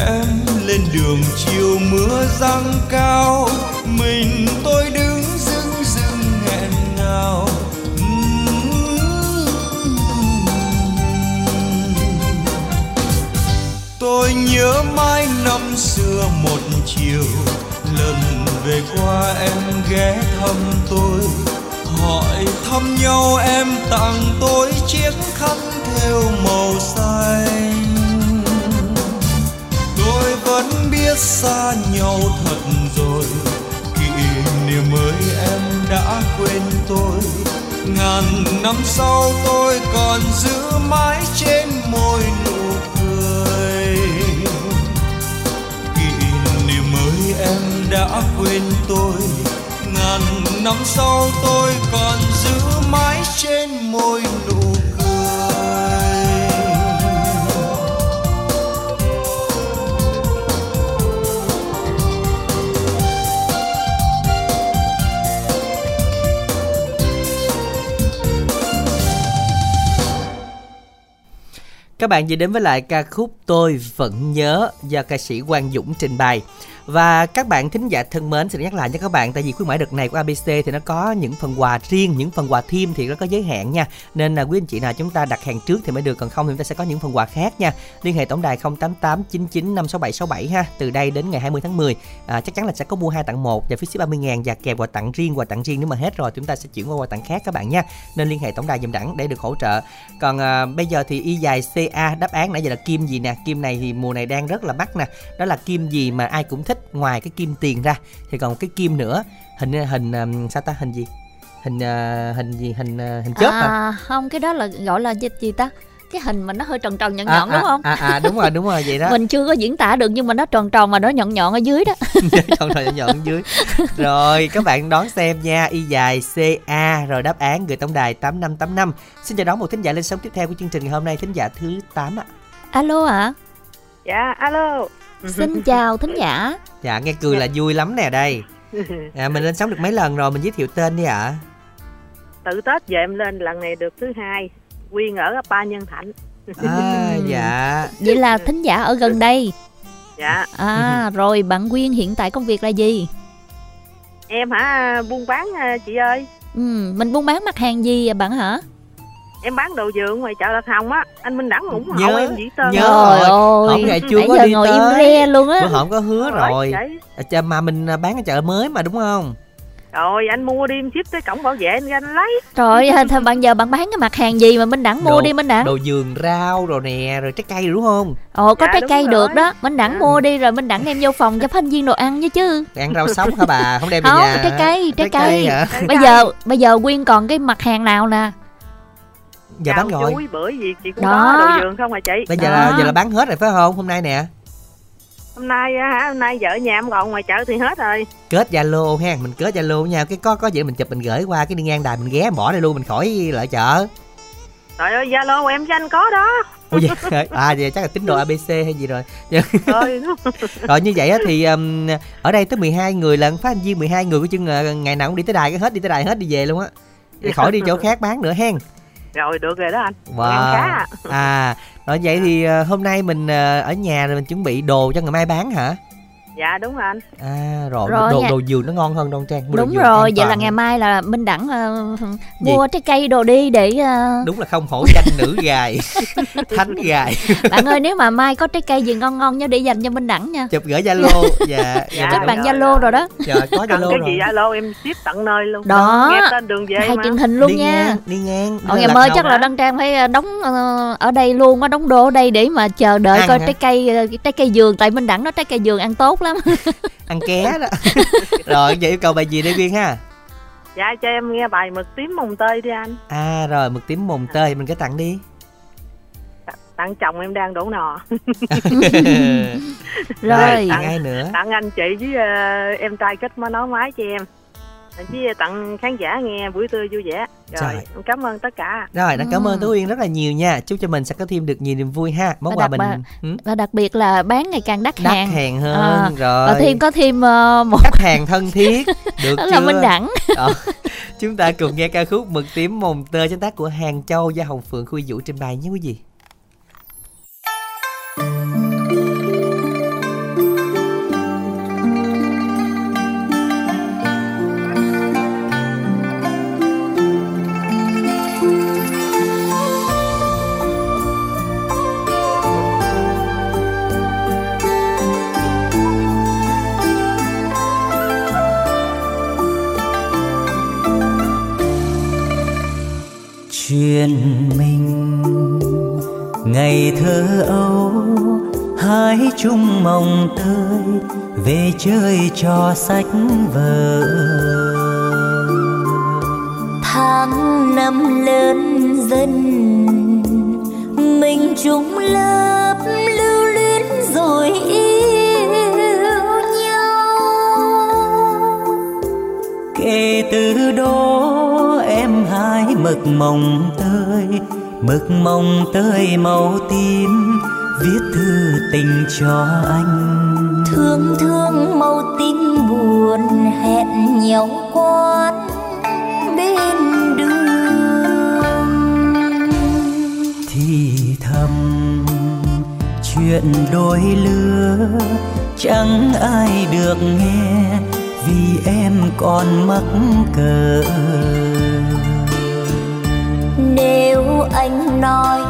em lên đường chiều mưa giăng cao, mình tôi tôi nhớ mãi năm xưa một chiều. Lần về qua em ghé thăm tôi, hỏi thăm nhau em tặng tôi chiếc khăn thêu màu xanh. Tôi vẫn biết xa nhau thật rồi, kỷ niệm mới em đã quên tôi. Ngàn năm sau tôi còn giữ mãi trên môi nụ đã quên tôi ngàn năm sau tôi còn giữ mãi trên môi nụ cười Các bạn vừa đến với lại ca khúc Tôi vẫn nhớ do ca sĩ Quang Dũng trình bày. Và các bạn thính giả thân mến xin nhắc lại cho các bạn tại vì khuyến mãi đợt này của ABC thì nó có những phần quà riêng, những phần quà thêm thì nó có giới hạn nha. Nên là quý anh chị nào chúng ta đặt hàng trước thì mới được còn không thì chúng ta sẽ có những phần quà khác nha. Liên hệ tổng đài 088 99 56767 ha. Từ đây đến ngày 20 tháng 10 à, chắc chắn là sẽ có mua hai tặng một và phí ship 30 ngàn và kèm quà tặng riêng quà tặng riêng nếu mà hết rồi chúng ta sẽ chuyển qua quà tặng khác các bạn nha. Nên liên hệ tổng đài dùm đẳng để được hỗ trợ. Còn à, bây giờ thì y dài CA đáp án nãy giờ là kim gì nè? Kim này thì mùa này đang rất là mắc nè. Đó là kim gì mà ai cũng thích ngoài cái kim tiền ra. Thì còn cái kim nữa hình hình um, sao ta hình gì? Hình uh, hình gì? Hình uh, hình chớp hả? à, không cái đó là gọi là gì, gì ta? Cái hình mà nó hơi tròn tròn nhọn à, nhọn à, đúng không? à, à đúng rồi đúng rồi vậy đó. Mình chưa có diễn tả được nhưng mà nó tròn tròn và nó nhọn nhọn ở dưới đó. Tròn tròn nhọn nhọn ở dưới. Rồi các bạn đón xem nha. Y dài ca rồi đáp án gửi tổng đài tám năm tám năm. Xin chào đón một thính giả lên sóng tiếp theo của chương trình ngày hôm nay thính giả thứ 8 ạ. Alo ạ. À? dạ alo xin chào thính giả. Dạ nghe cười là vui lắm nè đây. À, mình lên sóng được mấy lần rồi mình giới thiệu tên đi ạ. À. tự tết về em lên lần này được thứ hai quyên ở ba nhân thạnh. À, dạ. Vậy là thính giả ở gần đây. Dạ. À rồi bạn quyên hiện tại công việc là gì? Em hả? Buôn bán à, chị ơi. Ừ mình buôn bán mặt hàng gì bạn hả em bán đồ dường ngoài chợ Lạc Hồng á anh Minh Đẳng ủng hộ nhớ, em dĩ tơn nhớ rồi. ơi hôm ngày chưa nãy có giờ đi ngồi tới. im re luôn á. Bữa hổm có hứa Rồi, rồi à, mà mình bán ở chợ mới mà đúng không? Rồi anh mua đi em ship tới cổng bảo vệ anh ra anh lấy. Trời ơi thôi bạn giờ bạn bán cái mặt hàng gì mà minh đẳng mua Đồ- đi minh đẳng đồ vườn rau rồi nè rồi trái cây rồi đúng không? Ồ có Dạ, trái cây rồi. được đó. Minh đẳng mua đi rồi minh đẳng đem vô phòng cho phanh viên đồ ăn với chứ. Ăn rau sống hả bà? Không đem về không nhà trái cây trái cây hả? Bây giờ bây giờ quyên còn cái mặt hàng nào nè giờ bán Rau rồi. chuối bữa gì chị cũng Đó. có đồ vườn không hả chị? Bây giờ Đó. là giờ là bán hết rồi phải không hôm nay nè? Hôm nay á hả? Hôm nay vợ nhà em còn ngoài chợ thì hết rồi. Kết zalo ha mình kết zalo với nhau cái có có gì mình chụp mình gửi qua cái đi ngang đài mình ghé bỏ đây luôn mình khỏi lại chợ. Trời ơi zalo em cho anh có đó. Ủa vậy à vậy chắc là tín đồ abc hay gì rồi. Rồi rồi như vậy á thì um, ở đây tới 12 người lần phát hành viên 12 người của chân uh, ngày nào cũng đi tới đài cái hết đi tới đài hết đi về luôn á. Thì khỏi đi chỗ khác bán nữa hen rồi được rồi đó anh. Wow khá à. à rồi vậy thì uh, hôm nay mình uh, ở nhà rồi mình chuẩn bị đồ cho ngày mai bán hả dạ đúng rồi anh. À rồi, Rồi đồ nha. đồ vườn nó ngon hơn đâu trang Mua đồ đúng vườn rồi vậy là ngày mai là minh đẳng Gì? mua trái cây đồ đi để ờ, đúng là không hổ danh nữ gài thánh gài. Bạn ơi nếu mà mai có trái cây gì ngon ngon nhớ để dành cho minh đẳng nha. Chụp gửi zalo. Dạ Dạ, kết rồi, bạn rồi, zalo rồi đó. Giờ có zalo cái gì alo em ship tận nơi luôn. Đó. nghe tên đường về mà. truyền hình luôn đi nha. ngang đi ngang Ồ, Đi ngày mới chắc là đăng trang phải ờ, đóng ở đây luôn á đóng đô ở đây để mà chờ đợi Ăn coi hả? trái cây trái cây vườn tại minh đẳng nó trái cây vườn ăn tốt lắm ăn ké đó. Rồi giờ yêu cầu bài gì đây viên ha? Dạ cho em nghe bài mực tím mồng tơi đi anh. À rồi mực tím mồng tơi mình cứ tặng đi. Tặng chồng em đang đổ nò rồi tặng ai nữa? Tặng anh chị với ờ, em trai kết mới nói máy cho em với tặng khán giả nghe buổi trưa vui vẻ. Rồi Trời. em cảm ơn tất cả. Rồi đã cảm ơn Ừ. tú uyên rất là nhiều nha. Chúc cho mình sẽ có thêm được nhiều niềm vui ha. Món Và quà mình ừ, và đặc biệt là bán ngày càng đắt, đắt hàng. hàng hơn À, rồi. và thêm có thêm ờ, một khách hàng thân thiết được đó chưa là minh đẳng. Ờ, chúng ta cùng nghe ca khúc mực tím mồng tơi sáng tác của hàng châu do hồng phượng khuy vũ trình bày nhé quý vị chuyện mình. Ngày thơ ấu hái chung mồng tơi về chơi trò sách vở. Tháng năm lớn dần mình chung lớp lưu luyến rồi yêu nhau. Kể từ mực mồng tơi mực mồng tơi màu tím viết thư tình cho anh. Thương thương màu tím buồn hẹn nhau quán bên đường. Thì thầm chuyện đôi lứa chẳng ai được nghe vì em còn mắc cờ anh nói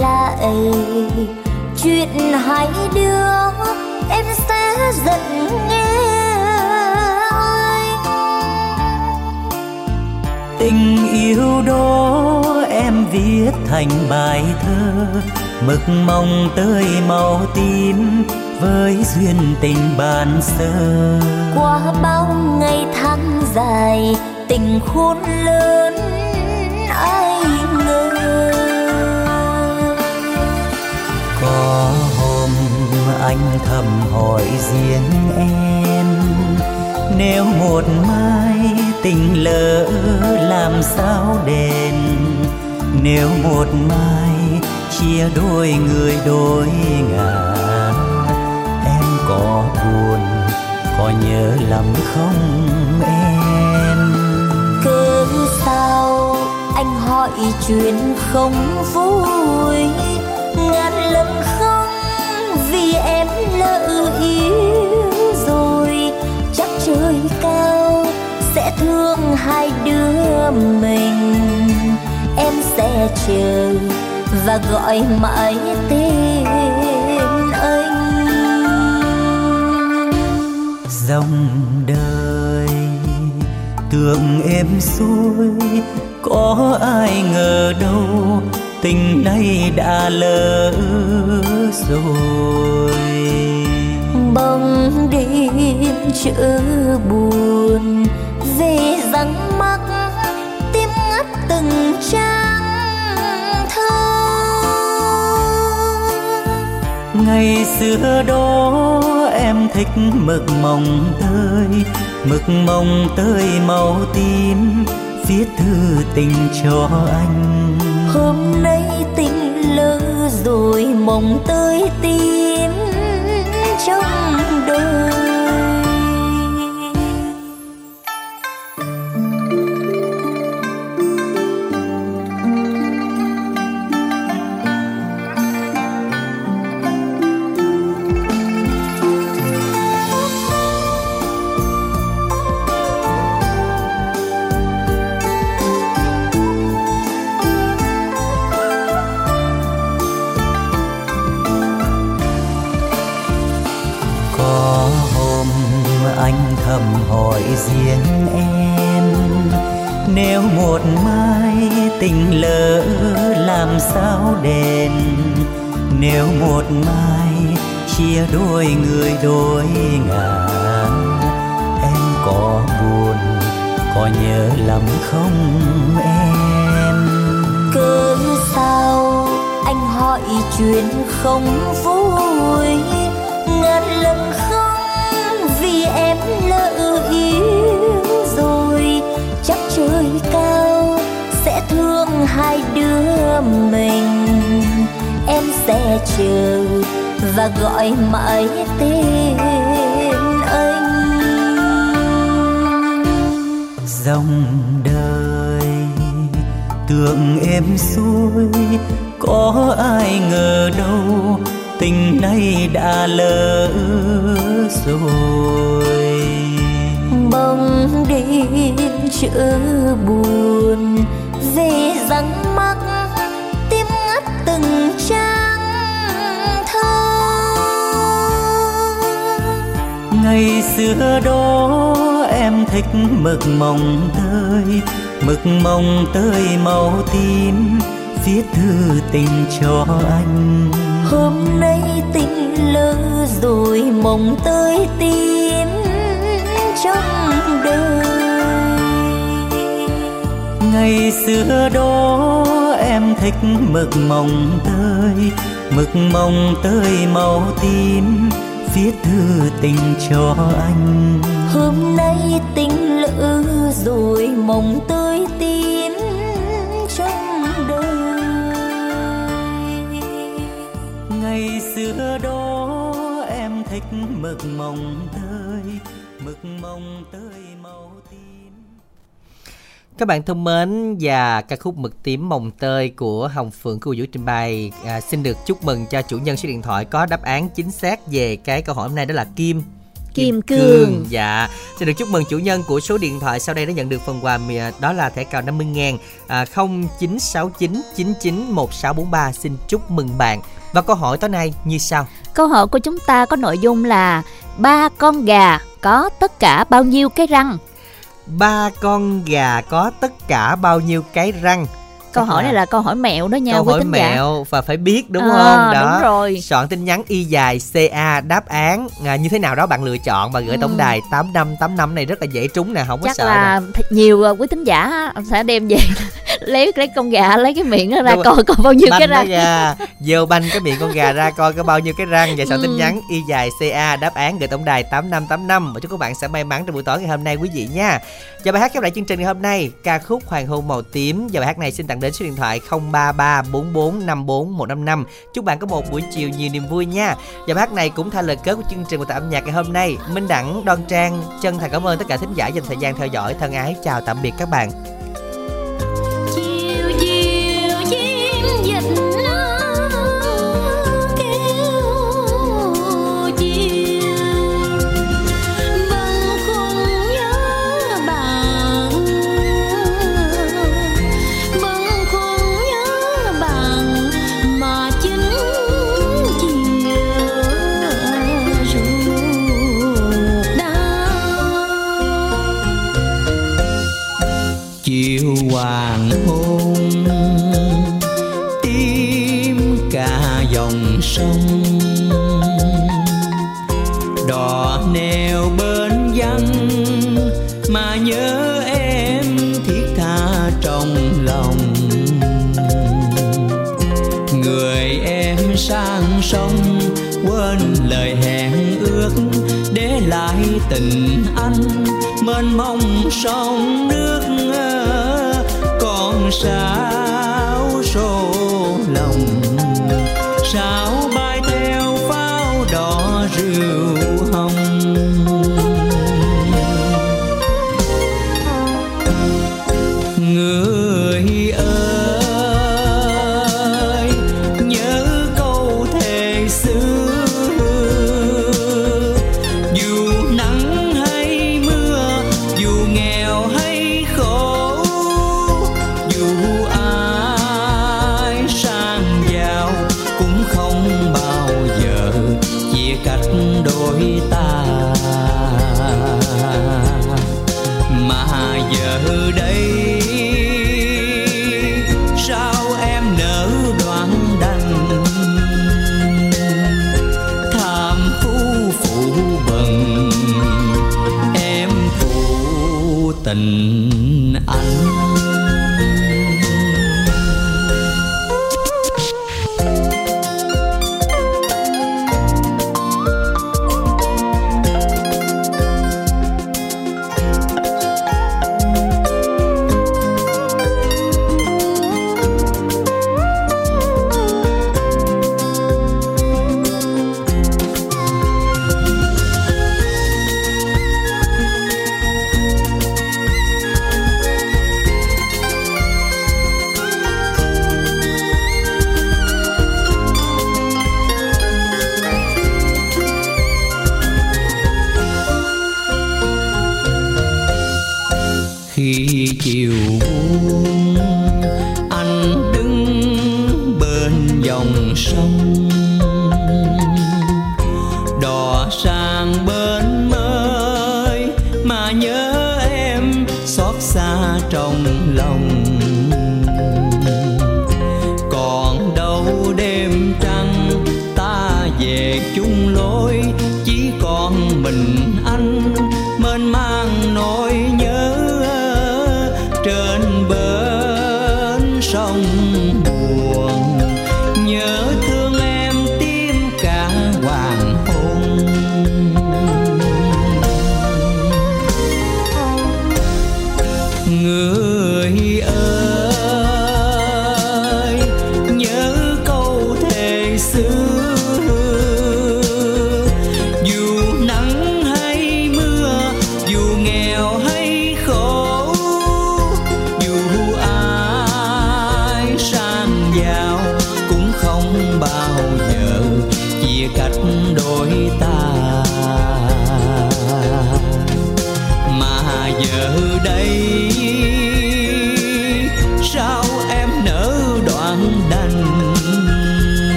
lại chuyện hai đứa em sẽ giận nghe. Anh tình yêu đó em viết thành bài thơ mực mong tới màu tím với duyên tình ban sơ. Qua bao ngày tháng dài tình khôn lớn có hôm anh thầm hỏi riêng em, nếu một mai tình lỡ, làm sao đền? Nếu một mai chia đôi người đôi ngả, em có buồn, có nhớ lắm không em? Cớ sao anh hỏi chuyện không vui, ngàn lần không em lỡ yêu rồi, chắc trời cao sẽ thương hai đứa mình. Em sẽ chờ và gọi mãi tên anh. Dòng đời tưởng em xuôi, có ai ngờ đâu tình này đã lỡ rồi. Bóng đêm chữ buồn về răng mắc tim ngắt từng trang thơ. Ngày xưa đó em thích mực mồng tơi mực mồng tơi màu tím viết thư tình cho anh hôm nay tình lỡ rồi mộng tới tim không vui. Ngàn lần không vì em lỡ yêu rồi. Chắc trời cao sẽ thương hai đứa mình. Em sẽ chờ và gọi mãi tên anh. Dòng đời, tưởng em xưa đã lỡ rồi. Bóng đêm chữ buồn về răng mắc tim ngắt từng trang thơ. Ngày xưa đó em thích mực mồng tơi mực mồng tơi màu tím viết thư tình cho anh hôm nay tình lỡ rồi mộng tới tim trong đời. Ngày xưa đó em thích mực mồng tơi mực mồng tơi màu tím viết thư tình cho anh. Hôm nay tình lỡ rồi mộng tới tim nách mực mồng tơi mực mồng tơi màu tím. Các bạn thân mến và ca khúc Mực tím mồng tơi của Hồng Phượng của Vũ trình bày à, xin được chúc mừng cho chủ nhân số điện thoại có đáp án chính xác về cái câu hỏi hôm nay đó là Kim. Kim Cương. Dạ. Xin được chúc mừng chủ nhân của số điện thoại sau đây đã nhận được phần quà mì- đó là thẻ cào 50 ngàn à, 0969 99 1643 Xin chúc mừng bạn Và câu hỏi tối nay như sau Câu hỏi của chúng ta có nội dung là ba con gà có tất cả bao nhiêu cái răng? Ba con gà có tất cả bao nhiêu cái răng Câu hỏi này là câu hỏi mẹo đó nha câu hỏi thính giả. mẹo và phải biết đúng À, không đó đúng rồi. soạn tin nhắn y dài ca đáp án à, như thế nào đó bạn lựa chọn và gửi tổng Ừ. đài tám năm tám năm này rất là dễ trúng nè không có Chắc sợ là nè. nhiều ờ, quý thính giả sẽ đem về lấy lấy con gà lấy cái miệng nó ra Đúng coi còn bao nhiêu cái banh răng. ra vô banh cái miệng con gà ra coi có bao nhiêu cái răng. Và tin Ừ. nhắn y dài ca đáp án gửi tổng đài tám năm tám năm. Và chúc các bạn sẽ may mắn trong buổi tối ngày hôm nay quý vị nha. Và bài hát khép lại chương trình ngày hôm nay. Ca khúc hoàng hôn màu tím. Và bài hát này xin tặng đến số điện thoại 033 44 54 155 chúc bạn có một buổi chiều nhiều niềm vui nha. Và bài hát này cũng thay lời kết của chương trình của tập âm nhạc ngày hôm nay. Minh đẳng đoan trang chân thành cảm ơn tất cả thính giả dành thời gian theo dõi. Thân ái chào tạm biệt các bạn sông, quên lời hẹn ước, để lại tình anh. Mênh mông sông nước còn sao số lòng sao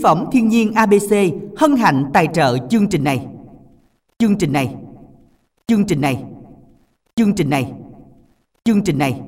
Mỹ phẩm thiên nhiên ABC hân hạnh tài trợ chương trình này. Chương trình này. Chương trình này. Chương trình này. Chương trình này